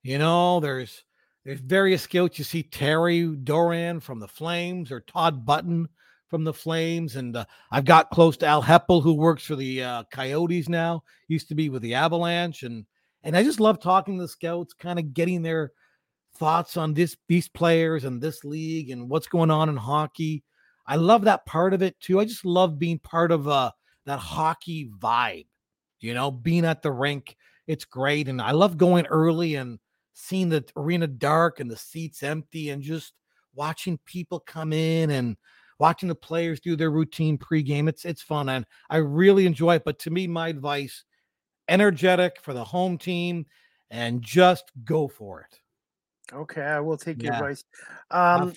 You know, there's there's various scouts. You see Terry Doran from the Flames or Todd Button from the Flames, and uh, I've got close to Al Heppel who works for the uh, Coyotes now. Used to be with the Avalanche, and and I just love talking to the scouts, kind of getting their thoughts on this these players and this league and what's going on in hockey. I love that part of it too. I just love being part of uh that hockey vibe. You know, being at the rink, it's great and I love going early and seeing the arena dark and the seats empty and just watching people come in and watching the players do their routine pregame. It's it's fun and I really enjoy it. But to me, my advice: energetic for the home team and just go for it. Okay, I will take your advice. Um,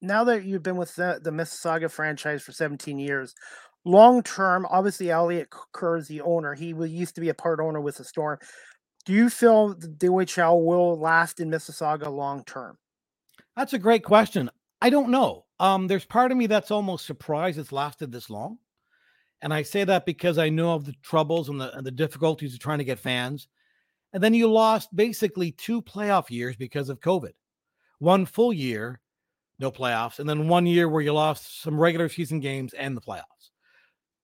now that you've been with the, the Mississauga franchise for 17 years, long term, obviously Elliott Kerr is the owner. He used to be a part owner with the Storm. Do you feel the OHL will last in Mississauga long term? That's a great question. I don't know. Um, there's part of me that's almost surprised it's lasted this long. And I say that because I know of the troubles and the, and the difficulties of trying to get fans. And then you lost basically two playoff years because of COVID. One full year, no playoffs, and then one year where you lost some regular season games and the playoffs.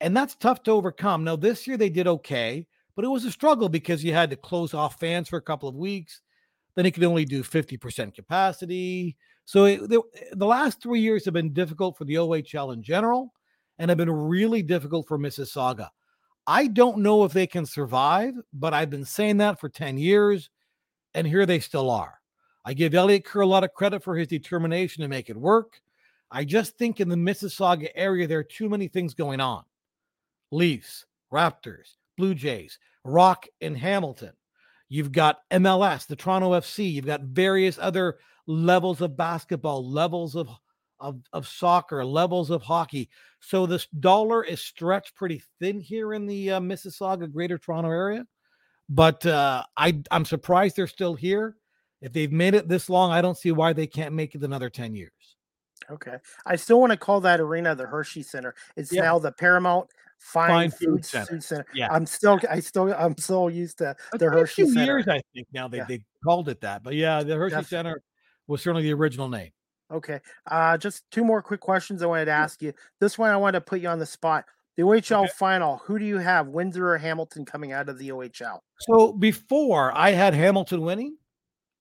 And that's tough to overcome. Now, this year they did okay, but it was a struggle because you had to close off fans for a couple of weeks. then it could only do 50% capacity. So it, the, the last three years have been difficult for the OHL in general and have been really difficult for Mississauga. I don't know if they can survive, but I've been saying that for 10 years, and here they still are. I give Elliott Kerr a lot of credit for his determination to make it work. I just think in the Mississauga area, there are too many things going on Leafs, Raptors, Blue Jays, Rock, and Hamilton. You've got MLS, the Toronto FC. You've got various other levels of basketball, levels of, of, of soccer, levels of hockey. So this dollar is stretched pretty thin here in the uh, Mississauga, Greater Toronto area. But uh, I, I'm surprised they're still here. If they've made it this long, I don't see why they can't make it another 10 years. Okay. I still want to call that arena the Hershey Center. It's yeah. now the Paramount Fine, Fine Food, Food Center. Food Center. Yeah. I'm still I still I'm so used to the Hershey a few Center. years I think now they, yeah. they called it that. But yeah, the Hershey Center was certainly the original name. Okay. Uh just two more quick questions I wanted to ask you. This one I wanted to put you on the spot. The OHL okay. final, who do you have, Windsor or Hamilton coming out of the OHL? So before I had Hamilton winning.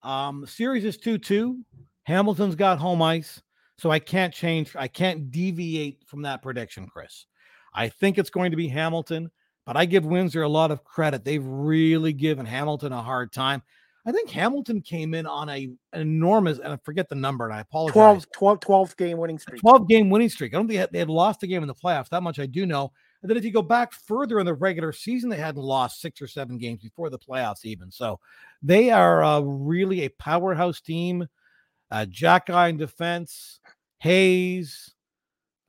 Um series is 2-2. Hamilton's got home ice. So I can't change, I can't deviate from that prediction, Chris. I think it's going to be Hamilton, but I give Windsor a lot of credit. They've really given Hamilton a hard time. I think Hamilton came in on a an enormous, and I forget the number, and I apologize. 12, 12, 12 game winning streak. 12 game winning streak. I don't think they had, they had lost a game in the playoffs. That much I do know. And then if you go back further in the regular season, they hadn't lost six or seven games before the playoffs, even. So they are uh, really a powerhouse team. Uh, Jack in defense, Hayes,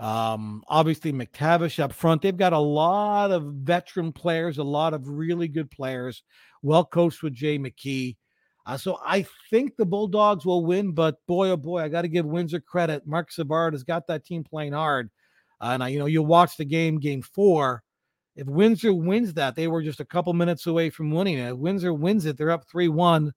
um, obviously McTavish up front. They've got a lot of veteran players, a lot of really good players, well coached with Jay McKee. Uh, so I think the Bulldogs will win, but boy, oh boy, I got to give Windsor credit. Marc Savard has got that team playing hard. Uh, and I, you know, you watch the game, game four. If Windsor wins that, they were just a couple minutes away from winning it. If Windsor wins it, they're up 3 1.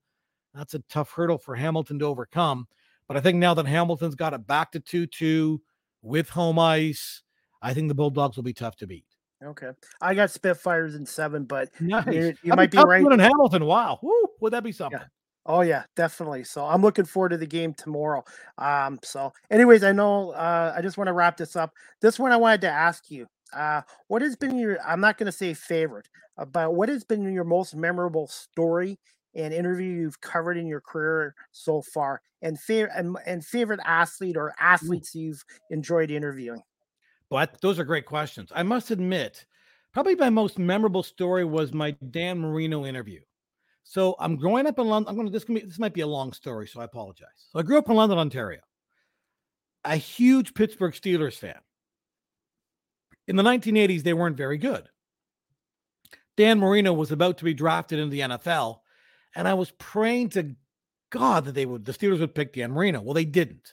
That's a tough hurdle for Hamilton to overcome. But I think now that Hamilton's got it back to 2 2 with home ice, I think the Bulldogs will be tough to beat. Okay. I got Spitfires in seven, but nice. you, you might be right. In Hamilton. Wow. Woo, would that be something? Yeah. Oh yeah, definitely. So I'm looking forward to the game tomorrow. Um, so anyways, I know uh I just want to wrap this up. This one I wanted to ask you. Uh what has been your I'm not gonna say favorite, uh, but what has been your most memorable story and interview you've covered in your career so far, and favorite and, and favorite athlete or mm. athletes you've enjoyed interviewing? But those are great questions. I must admit, probably my most memorable story was my Dan Marino interview. So I'm growing up in London. I'm going to this, be, this might be a long story, so I apologize. So I grew up in London, Ontario. A huge Pittsburgh Steelers fan. In the 1980s, they weren't very good. Dan Marino was about to be drafted into the NFL, and I was praying to God that they would the Steelers would pick Dan Marino. Well, they didn't.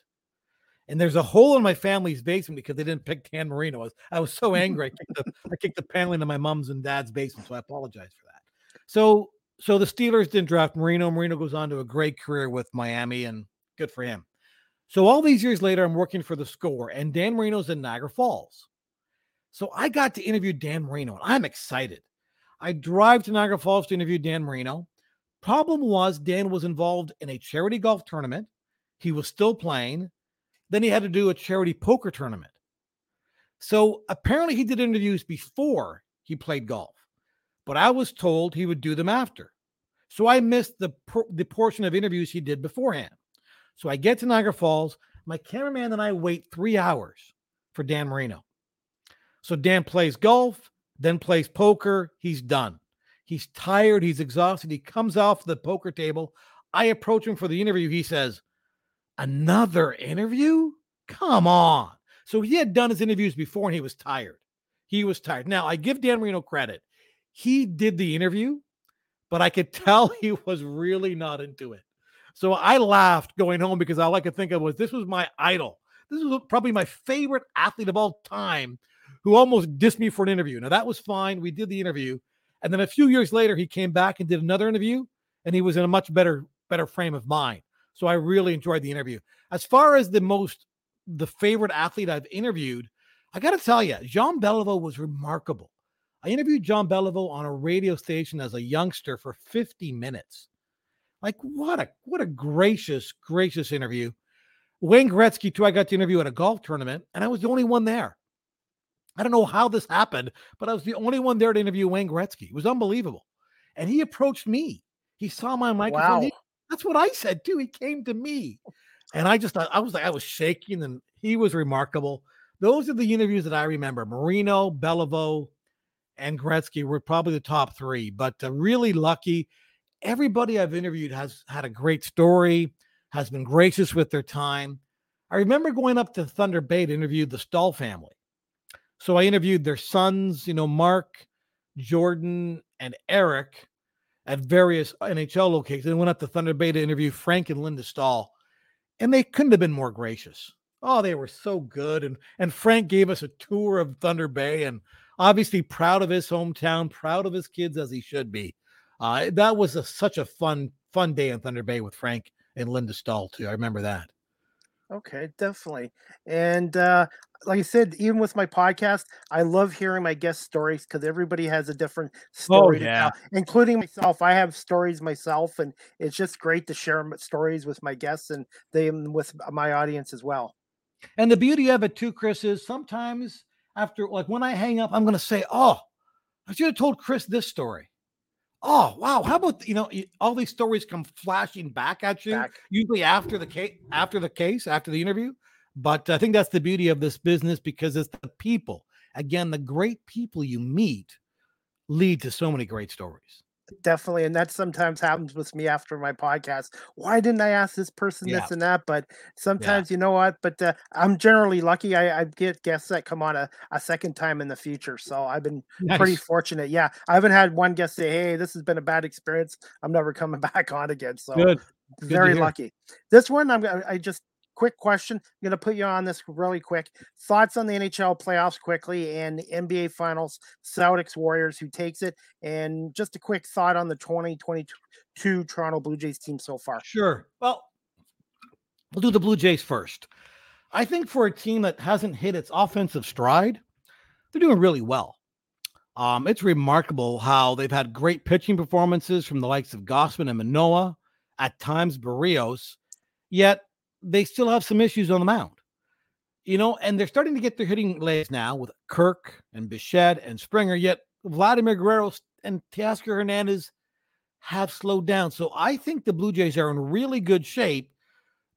And there's a hole in my family's basement because they didn't pick Dan Marino. I was, I was so angry. I kicked, the, I kicked the paneling in my mom's and dad's basement. So I apologize for that. So so the Steelers didn't draft Marino. Marino goes on to a great career with Miami, and good for him. So all these years later, I'm working for the score, and Dan Marino's in Niagara Falls. So I got to interview Dan Marino, and I'm excited. I drive to Niagara Falls to interview Dan Marino. Problem was, Dan was involved in a charity golf tournament. He was still playing. Then he had to do a charity poker tournament. So apparently, he did interviews before he played golf, but I was told he would do them after. So I missed the, the portion of interviews he did beforehand. So I get to Niagara Falls. My cameraman and I wait three hours for Dan Marino. So Dan plays golf, then plays poker. He's done. He's tired. He's exhausted. He comes off the poker table. I approach him for the interview. He says, Another interview? Come on. So he had done his interviews before and he was tired. He was tired. Now, I give Dan Marino credit. He did the interview, but I could tell he was really not into it. So I laughed going home because all I could think of was this was my idol. This was probably my favorite athlete of all time who almost dissed me for an interview. Now, that was fine. We did the interview. And then a few years later, he came back and did another interview, and he was in a much better better frame of mind. So I really enjoyed the interview. As far as the most the favorite athlete I've interviewed, I got to tell you, Jean Beliveau was remarkable. I interviewed Jean Beliveau on a radio station as a youngster for 50 minutes. Like what a what a gracious, gracious interview. Wayne Gretzky, too, I got to interview at a golf tournament, and I was the only one there. I don't know how this happened, but I was the only one there to interview Wayne Gretzky. It was unbelievable. And he approached me. He saw my microphone. Wow. He- that's what I said too. He came to me. And I just I was like, I was shaking, and he was remarkable. Those are the interviews that I remember. Marino, Beliveau, and Gretzky were probably the top three, but uh, really lucky. Everybody I've interviewed has had a great story, has been gracious with their time. I remember going up to Thunder Bay to interview the Staal family. So I interviewed their sons, you know, Mark, Jordan, and Eric at various NHL locations. And went up to Thunder Bay to interview Frank and Linda Staal. And they couldn't have been more gracious. Oh, they were so good. And and Frank gave us a tour of Thunder Bay and obviously proud of his hometown, proud of his kids as he should be. Uh, that was a, such a fun, fun day in Thunder Bay with Frank and Linda Staal too. I remember that. Okay, definitely. And uh, like I said, even with my podcast, I love hearing my guest stories because everybody has a different story to yeah. tell, including myself. I have stories myself, and it's just great to share stories with my guests and them with my audience as well. And the beauty of it too, Chris, is sometimes after like when I hang up, I'm gonna say, Oh, I should have told Chris this story. Oh, wow. How about you know all these stories come flashing back at you, Back. usually after the case, after the case, after the interview. But I think that's the beauty of this business because it's the people. Again, the great people you meet lead to so many great stories. Definitely. And that sometimes happens with me after my podcast. Why didn't I ask this person Yeah. this and that? But sometimes, you know what? But uh, I'm generally lucky. I, I get guests that come on a, a second time in the future. So I've been pretty fortunate. Yeah. I haven't had one guest say, Hey, this has been a bad experience. I'm never coming back on again. So Good. to very lucky. This one, I'm gonna, I just quick question. I'm gonna put you on this really quick. Thoughts on the NHL playoffs quickly and NBA Finals, Celtics Warriors, who takes it, and just a quick thought on the 2022 Toronto Blue Jays team so far. Sure. Well, we'll do the Blue Jays first. I think for a team that hasn't hit its offensive stride, they're doing really well. Um, it's remarkable how they've had great pitching performances from the likes of Gausman and Manoah, at times Berrios, yet they still have some issues on the mound. You know, and they're starting to get their hitting legs now with Kirk and Bichette and Springer, yet Vladimir Guerrero and Teoscar Hernandez have slowed down. So I think the Blue Jays are in really good shape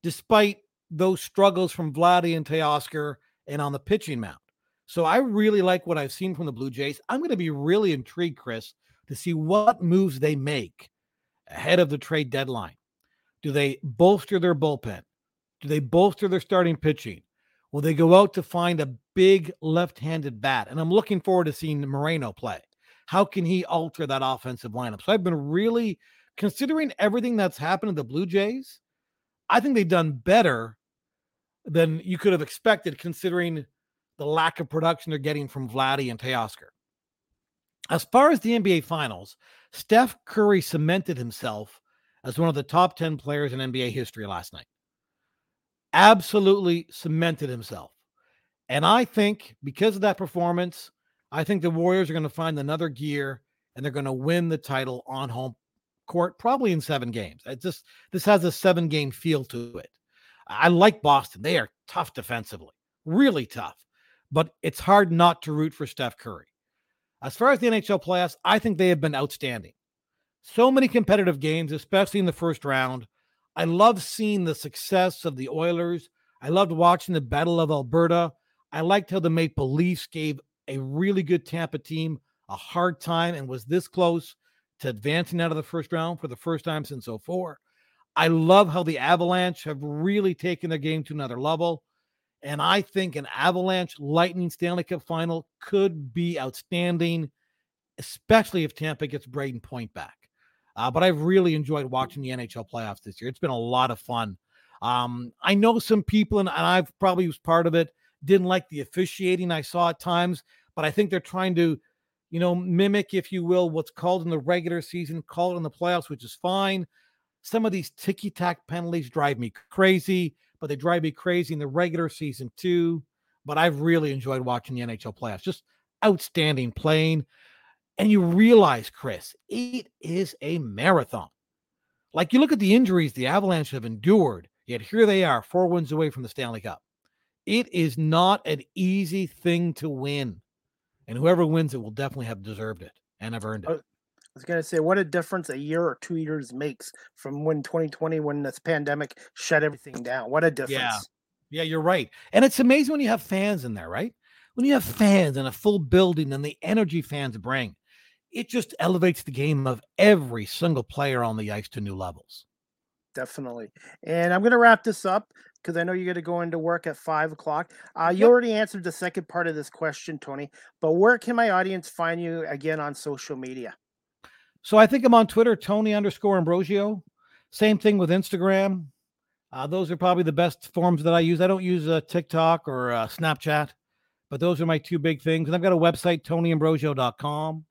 despite those struggles from Vladdy and Teoscar and on the pitching mound. So I really like what I've seen from the Blue Jays. I'm going to be really intrigued, Chris, to see what moves they make ahead of the trade deadline. Do they bolster their bullpen? Do they bolster their starting pitching? Will they go out to find a big left-handed bat? And I'm looking forward to seeing Moreno play. How can he alter that offensive lineup? So I've been really considering everything that's happened to the Blue Jays. I think they've done better than you could have expected, considering the lack of production they're getting from Vladdy and Teoscar. As far as the NBA Finals, Steph Curry cemented himself as one of the top 10 players in NBA history last night. Absolutely cemented himself. And I think because of that performance, I think the Warriors are going to find another gear and they're going to win the title on home court, probably in seven games. It just this has a seven game feel to it. I like Boston. They are tough defensively, really tough, but it's hard not to root for Steph Curry. As far as the NHL playoffs, I think they have been outstanding. So many competitive games, especially in the first round. I love seeing the success of the Oilers. I loved watching the Battle of Alberta. I liked how the Maple Leafs gave a really good Tampa team a hard time and was this close to advancing out of the first round for the first time since 04. I love how the Avalanche have really taken their game to another level. And I think an Avalanche Lightning Stanley Cup final could be outstanding, especially if Tampa gets Brayden Point back. Uh, but I've really enjoyed watching the NHL playoffs this year. It's been a lot of fun. Um, I know some people, and, and I've probably was part of it, didn't like the officiating I saw at times, but I think they're trying to, you know, mimic, if you will, what's called in the regular season, call it in the playoffs, which is fine. Some of these ticky tack penalties drive me crazy, but they drive me crazy in the regular season too. But I've really enjoyed watching the NHL playoffs. Just outstanding playing. And you realize, Chris, it is a marathon. Like you look at the injuries the Avalanche have endured, yet here they are, four wins away from the Stanley Cup. It is not an easy thing to win. And whoever wins it will definitely have deserved it and have earned it. I was gonna say, what a difference a year or two years makes from when 2020, when this pandemic shut everything down. What a difference! Yeah, yeah, you're right. And it's amazing when you have fans in there, right? When you have fans and a full building and the energy fans bring, it just elevates the game of every single player on the ice to new levels. Definitely. And I'm gonna wrap this up because I know you're going to go into work at five o'clock. Uh, you Yep. already answered the second part of this question, Tony. But where can my audience find you again on social media? So I think I'm on Twitter, Tony underscore Ambrosio. Same thing with Instagram. Uh, those are probably the best forms that I use. I don't use uh, TikTok or uh, Snapchat, but those are my two big things. And I've got a website, tonyambrosio.com.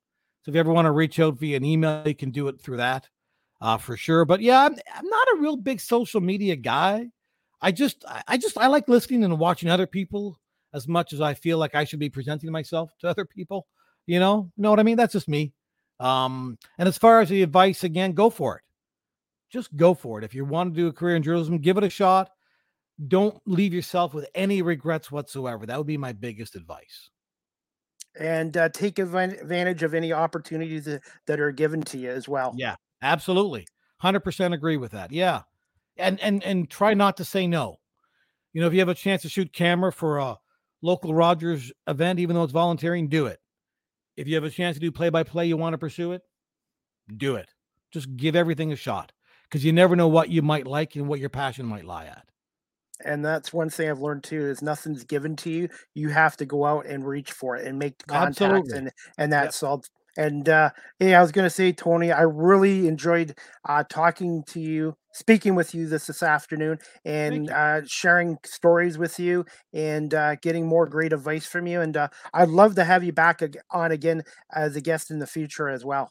So if you ever want to reach out via an email, you can do it through that uh, for sure. But yeah, I'm, I'm not a real big social media guy. I just, I just, I like listening and watching other people as much as I feel like I should be presenting myself to other people. You know, you know what I mean? That's just me. Um, and as far as the advice, again, go for it. Just go for it. If you want to do a career in journalism, give it a shot. Don't leave yourself with any regrets whatsoever. That would be my biggest advice. And uh, take advantage of any opportunities that, that are given to you as well. Yeah, absolutely. 100% agree with that. Yeah. And and and try not to say no. You know, if you have a chance to shoot camera for a local Rogers event even though it's volunteering, do it. If you have a chance to do play by play, you want to pursue it, do it. Just give everything a shot because you never know what you might like and what your passion might lie at. And that's one thing I've learned too is nothing's given to you. You have to go out and reach for it and make contacts Absolutely. and and Yep. that's all. And uh, hey, I was gonna say, Tony, I really enjoyed uh, talking to you, speaking with you this this afternoon, and uh, sharing stories with you, and uh, getting more great advice from you. And uh, I'd love to have you back on again as a guest in the future as well.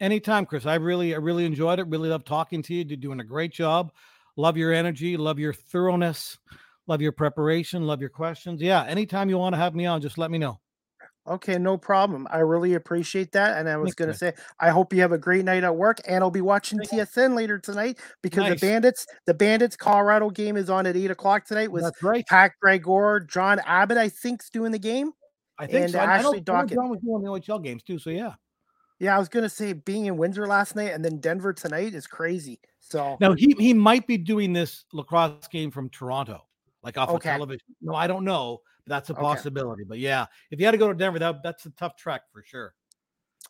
Anytime, Chris. I really, I really enjoyed it. Really love talking to you. You're doing a great job. Love your energy. Love your thoroughness. Love your preparation. Love your questions. Yeah. Anytime you want to have me on, just let me know. Okay, no problem. I really appreciate that. And I was going to say, I hope you have a great night at work. And I'll be watching TSN later tonight because Nice. the Bandits, the Bandits Colorado game is on at eight o'clock tonight with That's right. Pat Gregor, John Abbott, I think's doing the game. I think and so. Ashley I know Dockett. John was doing the OHL games too. So yeah. Yeah, I was going to say being in Windsor last night and then Denver tonight is crazy. So, Now he he might be doing this lacrosse game from Toronto, like off Okay. of television. No, I don't know. But that's a Okay. possibility. But yeah, if you had to go to Denver, that that's a tough trek for sure.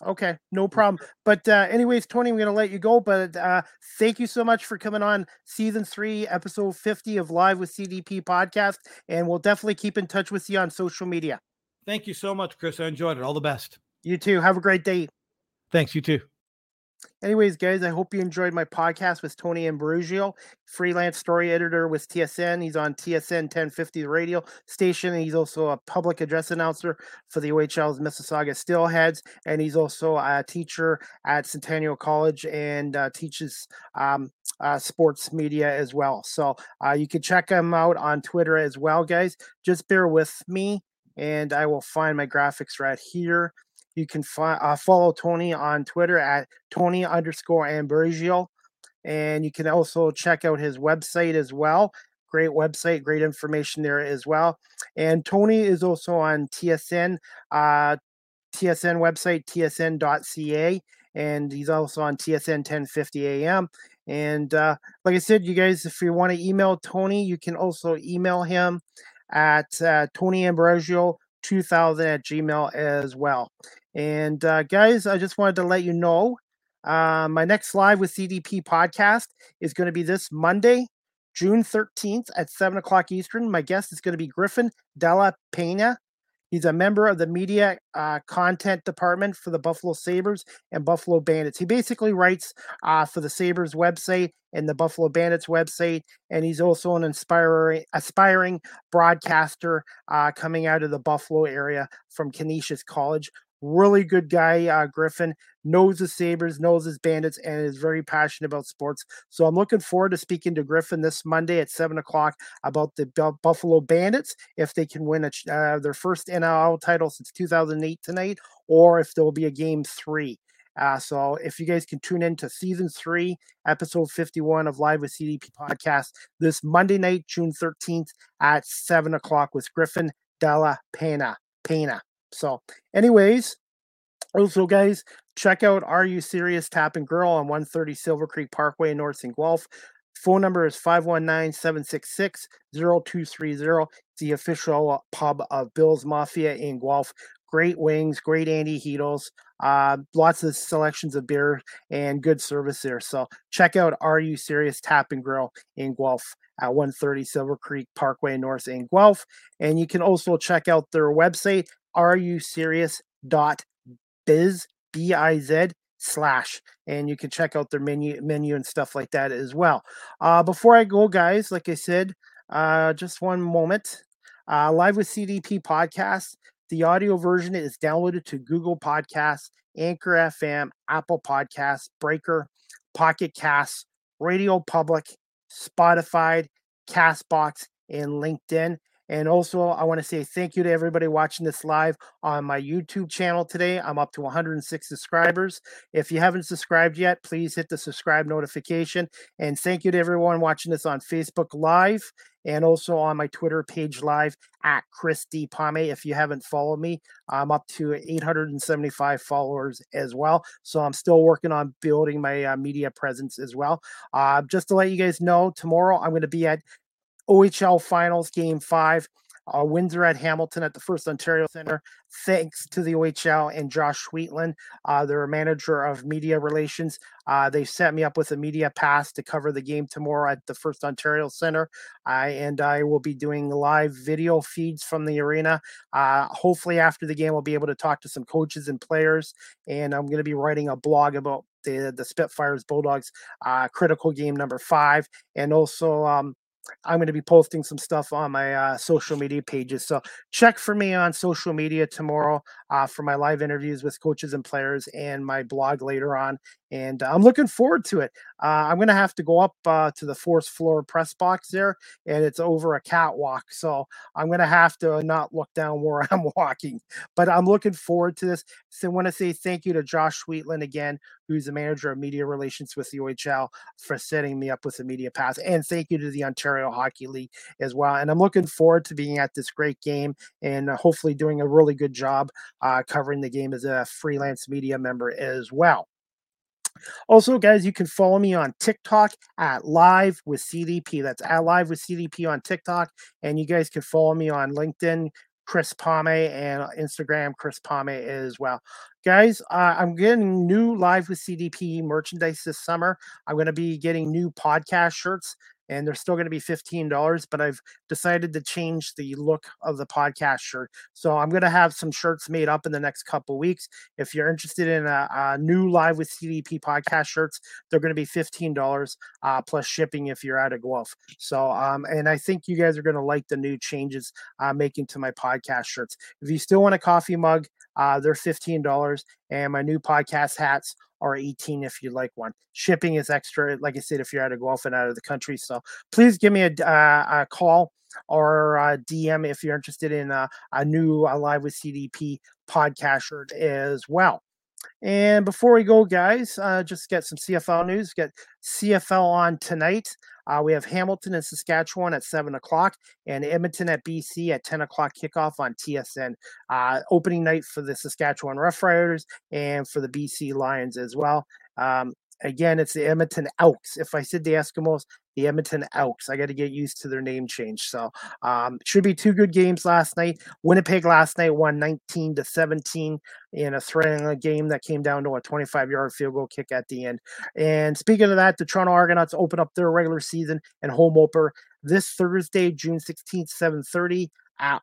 okay, no problem. But, uh, anyways, Tony, I'm going to let you go. But uh, thank you so much for coming on season three, episode 50 of Live with CDP podcast. And we'll definitely keep in touch with you on social media. Thank you so much, Chris. I enjoyed it. All the best. You too. Have a great day. Thanks. You too. Anyways, guys, I hope you enjoyed my podcast with Tony Ambrosio, freelance story editor with TSN. He's on TSN 1050 radio station. And he's also a public address announcer for the OHL's Mississauga Steelheads. And he's also a teacher at Centennial College and uh, teaches um, uh, sports media as well. So uh, you can check him out on Twitter as well, guys. Just bear with me and I will find my graphics right here. You can fi- uh, follow Tony on Twitter at Tony underscore Ambrosio. And you can also check out his website as well. Great website, great information there as well. And Tony is also on TSN, uh, TSN website, tsn.ca. And he's also on TSN 1050 AM. And uh, like I said, you guys, if you want to email Tony, you can also email him at uh, Tony Ambrosio 2000 at gmail as well. And uh, guys, I just wanted to let you know uh, my next live with CDP podcast is going to be this Monday, June 13th at 7 o'clock Eastern. My guest is going to be Griffin Della Pena. He's a member of the media uh, content department for the Buffalo Sabres and Buffalo Bandits. He basically writes uh, for the Sabres website and the Buffalo Bandits website, and he's also an inspiring, aspiring broadcaster uh, coming out of the Buffalo area from Canisius College. Really good guy, uh, Griffin. Knows the Sabres, knows his Bandits, and is very passionate about sports. So I'm looking forward to speaking to Griffin this Monday at seven o'clock about the Bu- Buffalo Bandits if they can win a, uh, their first NLL title since 2008 tonight, or if there will be a game three. Uh, so if you guys can tune in to season three, episode 51 of Live with CDP podcast this Monday night, June 13th at 7 o'clock with Griffin Della Pena. Pena. So, anyways, also, guys, check out Are You Serious Tap and Grill on 130 Silver Creek Parkway North St. Guelph. Phone number is 519 766 0230. It's the official pub of Bill's Mafia in Guelph. Great wings, great antiheatles, uh, lots of selections of beer and good service there. So check out Are You Serious Tap and Grill in Guelph at 130 Silver Creek Parkway North in Guelph. And you can also check out their website, Are You Serious dot biz b-i-z slash and you can check out their menu menu and stuff like that as well. Uh before i go guys like i said uh just one moment. Uh live with cdp podcast the audio version is downloaded to google podcasts anchor fm apple podcasts breaker pocket casts radio public spotify castbox and linkedin and also, I want to say thank you to everybody watching this live on my YouTube channel today. I'm up to 106 subscribers. If you haven't subscribed yet, please hit the subscribe notification. And thank you to everyone watching this on Facebook Live and also on my Twitter page live at Chris D. Pame. If you haven't followed me, I'm up to 875 followers as well. So I'm still working on building my uh, media presence as well. Uh, just to let you guys know, tomorrow I'm going to be at OHL Finals Game Five. Uh, Windsor at Hamilton at the First Ontario Center. Thanks to the OHL and Josh Sweetland, uh, their manager of media relations. Uh, they set me up with a media pass to cover the game tomorrow at the First Ontario Center. I and I will be doing live video feeds from the arena. Uh, hopefully, after the game, we'll be able to talk to some coaches and players. And I'm going to be writing a blog about the the Spitfires Bulldogs uh, critical game number five, and also. Um, I'm going to be posting some stuff on my uh, social media pages. So check for me on social media tomorrow uh, for my live interviews with coaches and players and my blog later on. And I'm looking forward to it. Uh, I'm going to have to go up uh, to the fourth floor press box there, and it's over a catwalk. So I'm going to have to not look down where I'm walking. But I'm looking forward to this. So I want to say thank you to Josh Sweetland again, who's the manager of media relations with the OHL, for setting me up with the media pass. And thank you to the Ontario Hockey League as well. And I'm looking forward to being at this great game and uh, hopefully doing a really good job uh, covering the game as a freelance media member as well. Also, guys, you can follow me on TikTok at Live with CDP. That's at Live with CDP on TikTok. And you guys can follow me on LinkedIn, Chris Pame, and Instagram, Chris Pame as well. Guys, uh, I'm getting new Live with CDP merchandise this summer. I'm going to be getting new podcast shirts and they're still going to be $15 but i've decided to change the look of the podcast shirt. So i'm going to have some shirts made up in the next couple weeks. If you're interested in a, a, new live with cdp podcast shirts they're going to be $15 uh, plus shipping if you're out of guelph. So um, and i think you guys are going to like the new changes i'm making to my podcast shirts. If you still want a coffee mug uh, they're $15 and my new podcast hats or 18 if you'd like one. Shipping is extra, like I said, if you're out of Guelph and out of the country. So please give me a, uh, a call or a DM if you're interested in a, a new uh, Live with CDP podcast shirt as well. And before we go, guys, uh, just get some CFL news. Get CFL on tonight. Uh, we have Hamilton and Saskatchewan at 7 o'clock and Edmonton at BC at 10 o'clock kickoff on TSN. Uh, opening night for the Saskatchewan Roughriders and for the BC Lions as well. Um, again, it's the Edmonton Elks. If I said the Eskimos, the Edmonton Elks. I got to get used to their name change. So, um, should be two good games last night. Winnipeg last night won 19 to 17 in a thrilling game that came down to a 25 yard field goal kick at the end. And speaking of that, the Toronto Argonauts open up their regular season and home opener this Thursday, June 16th, 7:30 at,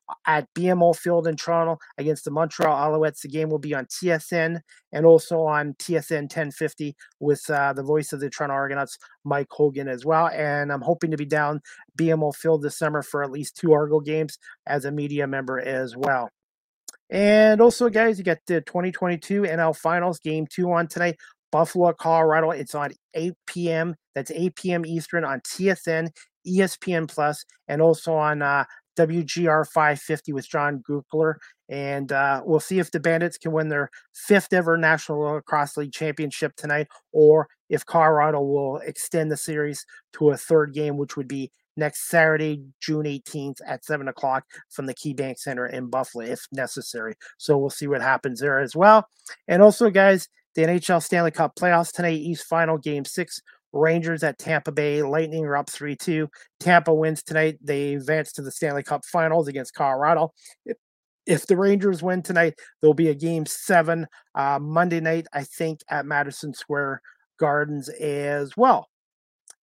BMO Field in Toronto against the Montreal Alouettes. The game will be on TSN and also on TSN 1050 with uh, the voice of the Toronto Argonauts, Mike Hogan, as well. And I'm hoping to be down BMO Field this summer for at least two Argo games as a media member as well. And also, guys, you got the 2022 NL Finals Game 2 on tonight. Buffalo, Colorado. It's on 8 p.m. That's 8 p.m. Eastern on TSN, ESPN Plus, and also on uh, WGR 550 with John Gurtler. And uh, we'll see if the Bandits can win their fifth ever National Lacrosse League championship tonight, or if Colorado will extend the series to a third game, which would be next Saturday, June 18th at 7 o'clock from the KeyBank Center in Buffalo, if necessary. So we'll see what happens there as well. And also, guys, the NHL Stanley Cup playoffs tonight, East Final Game 6. Rangers at Tampa Bay. Lightning are up 3 2. Tampa wins tonight. They advance to the Stanley Cup finals against Colorado. If, if the Rangers win tonight, there'll be a game seven uh, Monday night, I think, at Madison Square Gardens as well.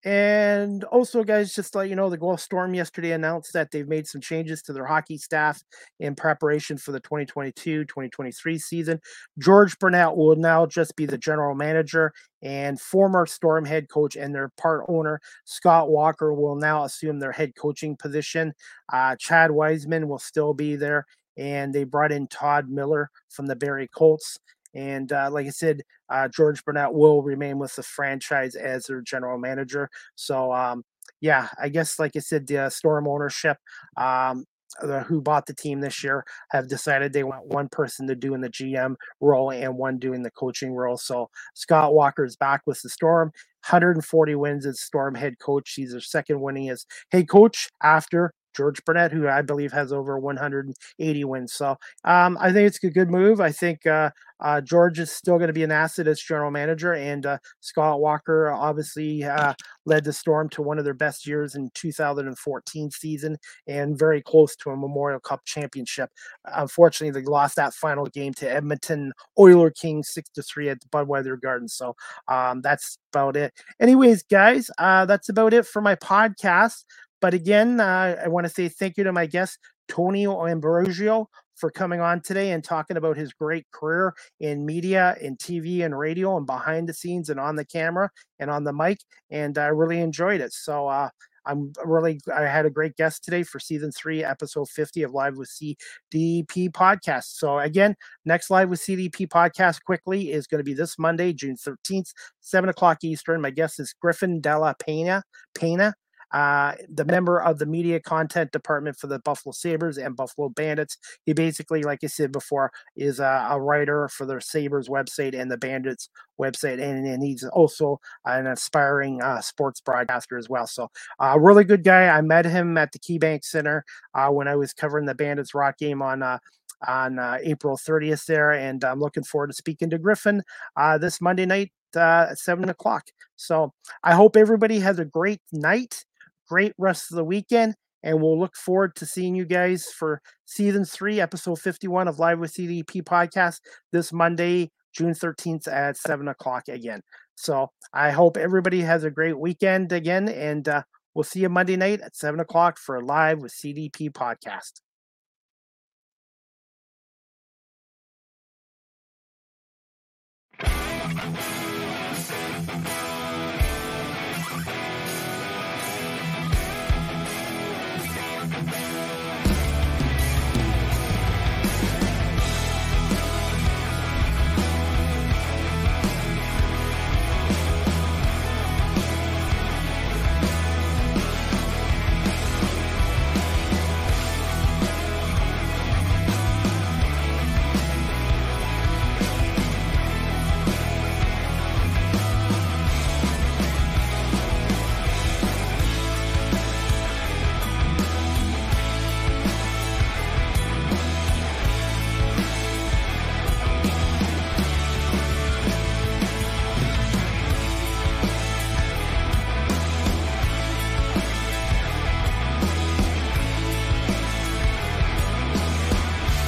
And also, guys, just let you know, the Guelph Storm yesterday announced that they've made some changes to their hockey staff in preparation for the 2022 2023 season. George Burnett will now just be the general manager, and former Storm head coach and their part owner, Scott Walker, will now assume their head coaching position. Uh, Chad Wiseman will still be there, and they brought in Todd Miller from the Barrie Colts. And uh, like I said, uh, George Burnett will remain with the franchise as their general manager. So, um, yeah, I guess, like I said, the uh, Storm ownership, um, the, who bought the team this year, have decided they want one person to do in the GM role and one doing the coaching role. So, Scott Walker is back with the Storm. 140 wins as Storm head coach. He's their second winningest head coach after George Burnett, who I believe has over 180 wins. So um, I think it's a good move. I think uh, uh, George is still going to be an asset as general manager, and uh, Scott Walker obviously uh, led the Storm to one of their best years in 2014 season, and very close to a Memorial Cup championship. Unfortunately, they lost that final game to Edmonton Oiler Kings six to three at the Budweiser Garden. So um, that's about it. Anyways, guys, uh, that's about it for my podcast. But again, uh, I want to say thank you to my guest, Tonio Ambrosio, for coming on today and talking about his great career in media, in TV and radio, and behind the scenes and on the camera and on the mic. And I really enjoyed it. So uh, I'm really, I had a great guest today for season three, episode 50 of Live with CDP podcast. So, again, next Live with CDP podcast quickly is going to be this Monday, June 13th, 7 o'clock Eastern. My guest is Griffin Della Pena. Pena uh, the member of the media content department for the Buffalo Sabres and Buffalo Bandits. He basically, like I said before, is a, a writer for the Sabres website and the Bandits website, and, and he's also an aspiring uh, sports broadcaster as well. So, a uh, really good guy. I met him at the KeyBank Center uh, when I was covering the Bandits Rock game on uh, on uh, April 30th there, and I'm looking forward to speaking to Griffin uh, this Monday night uh, at seven o'clock. So I hope everybody has a great night great rest of the weekend. And we'll look forward to seeing you guys for season three, episode 51 of Live with CDP podcast this Monday, June 13th at 7 o'clock again. So I hope everybody has a great weekend again. And uh, we'll see you Monday night at 7 o'clock for Live with CDP podcast.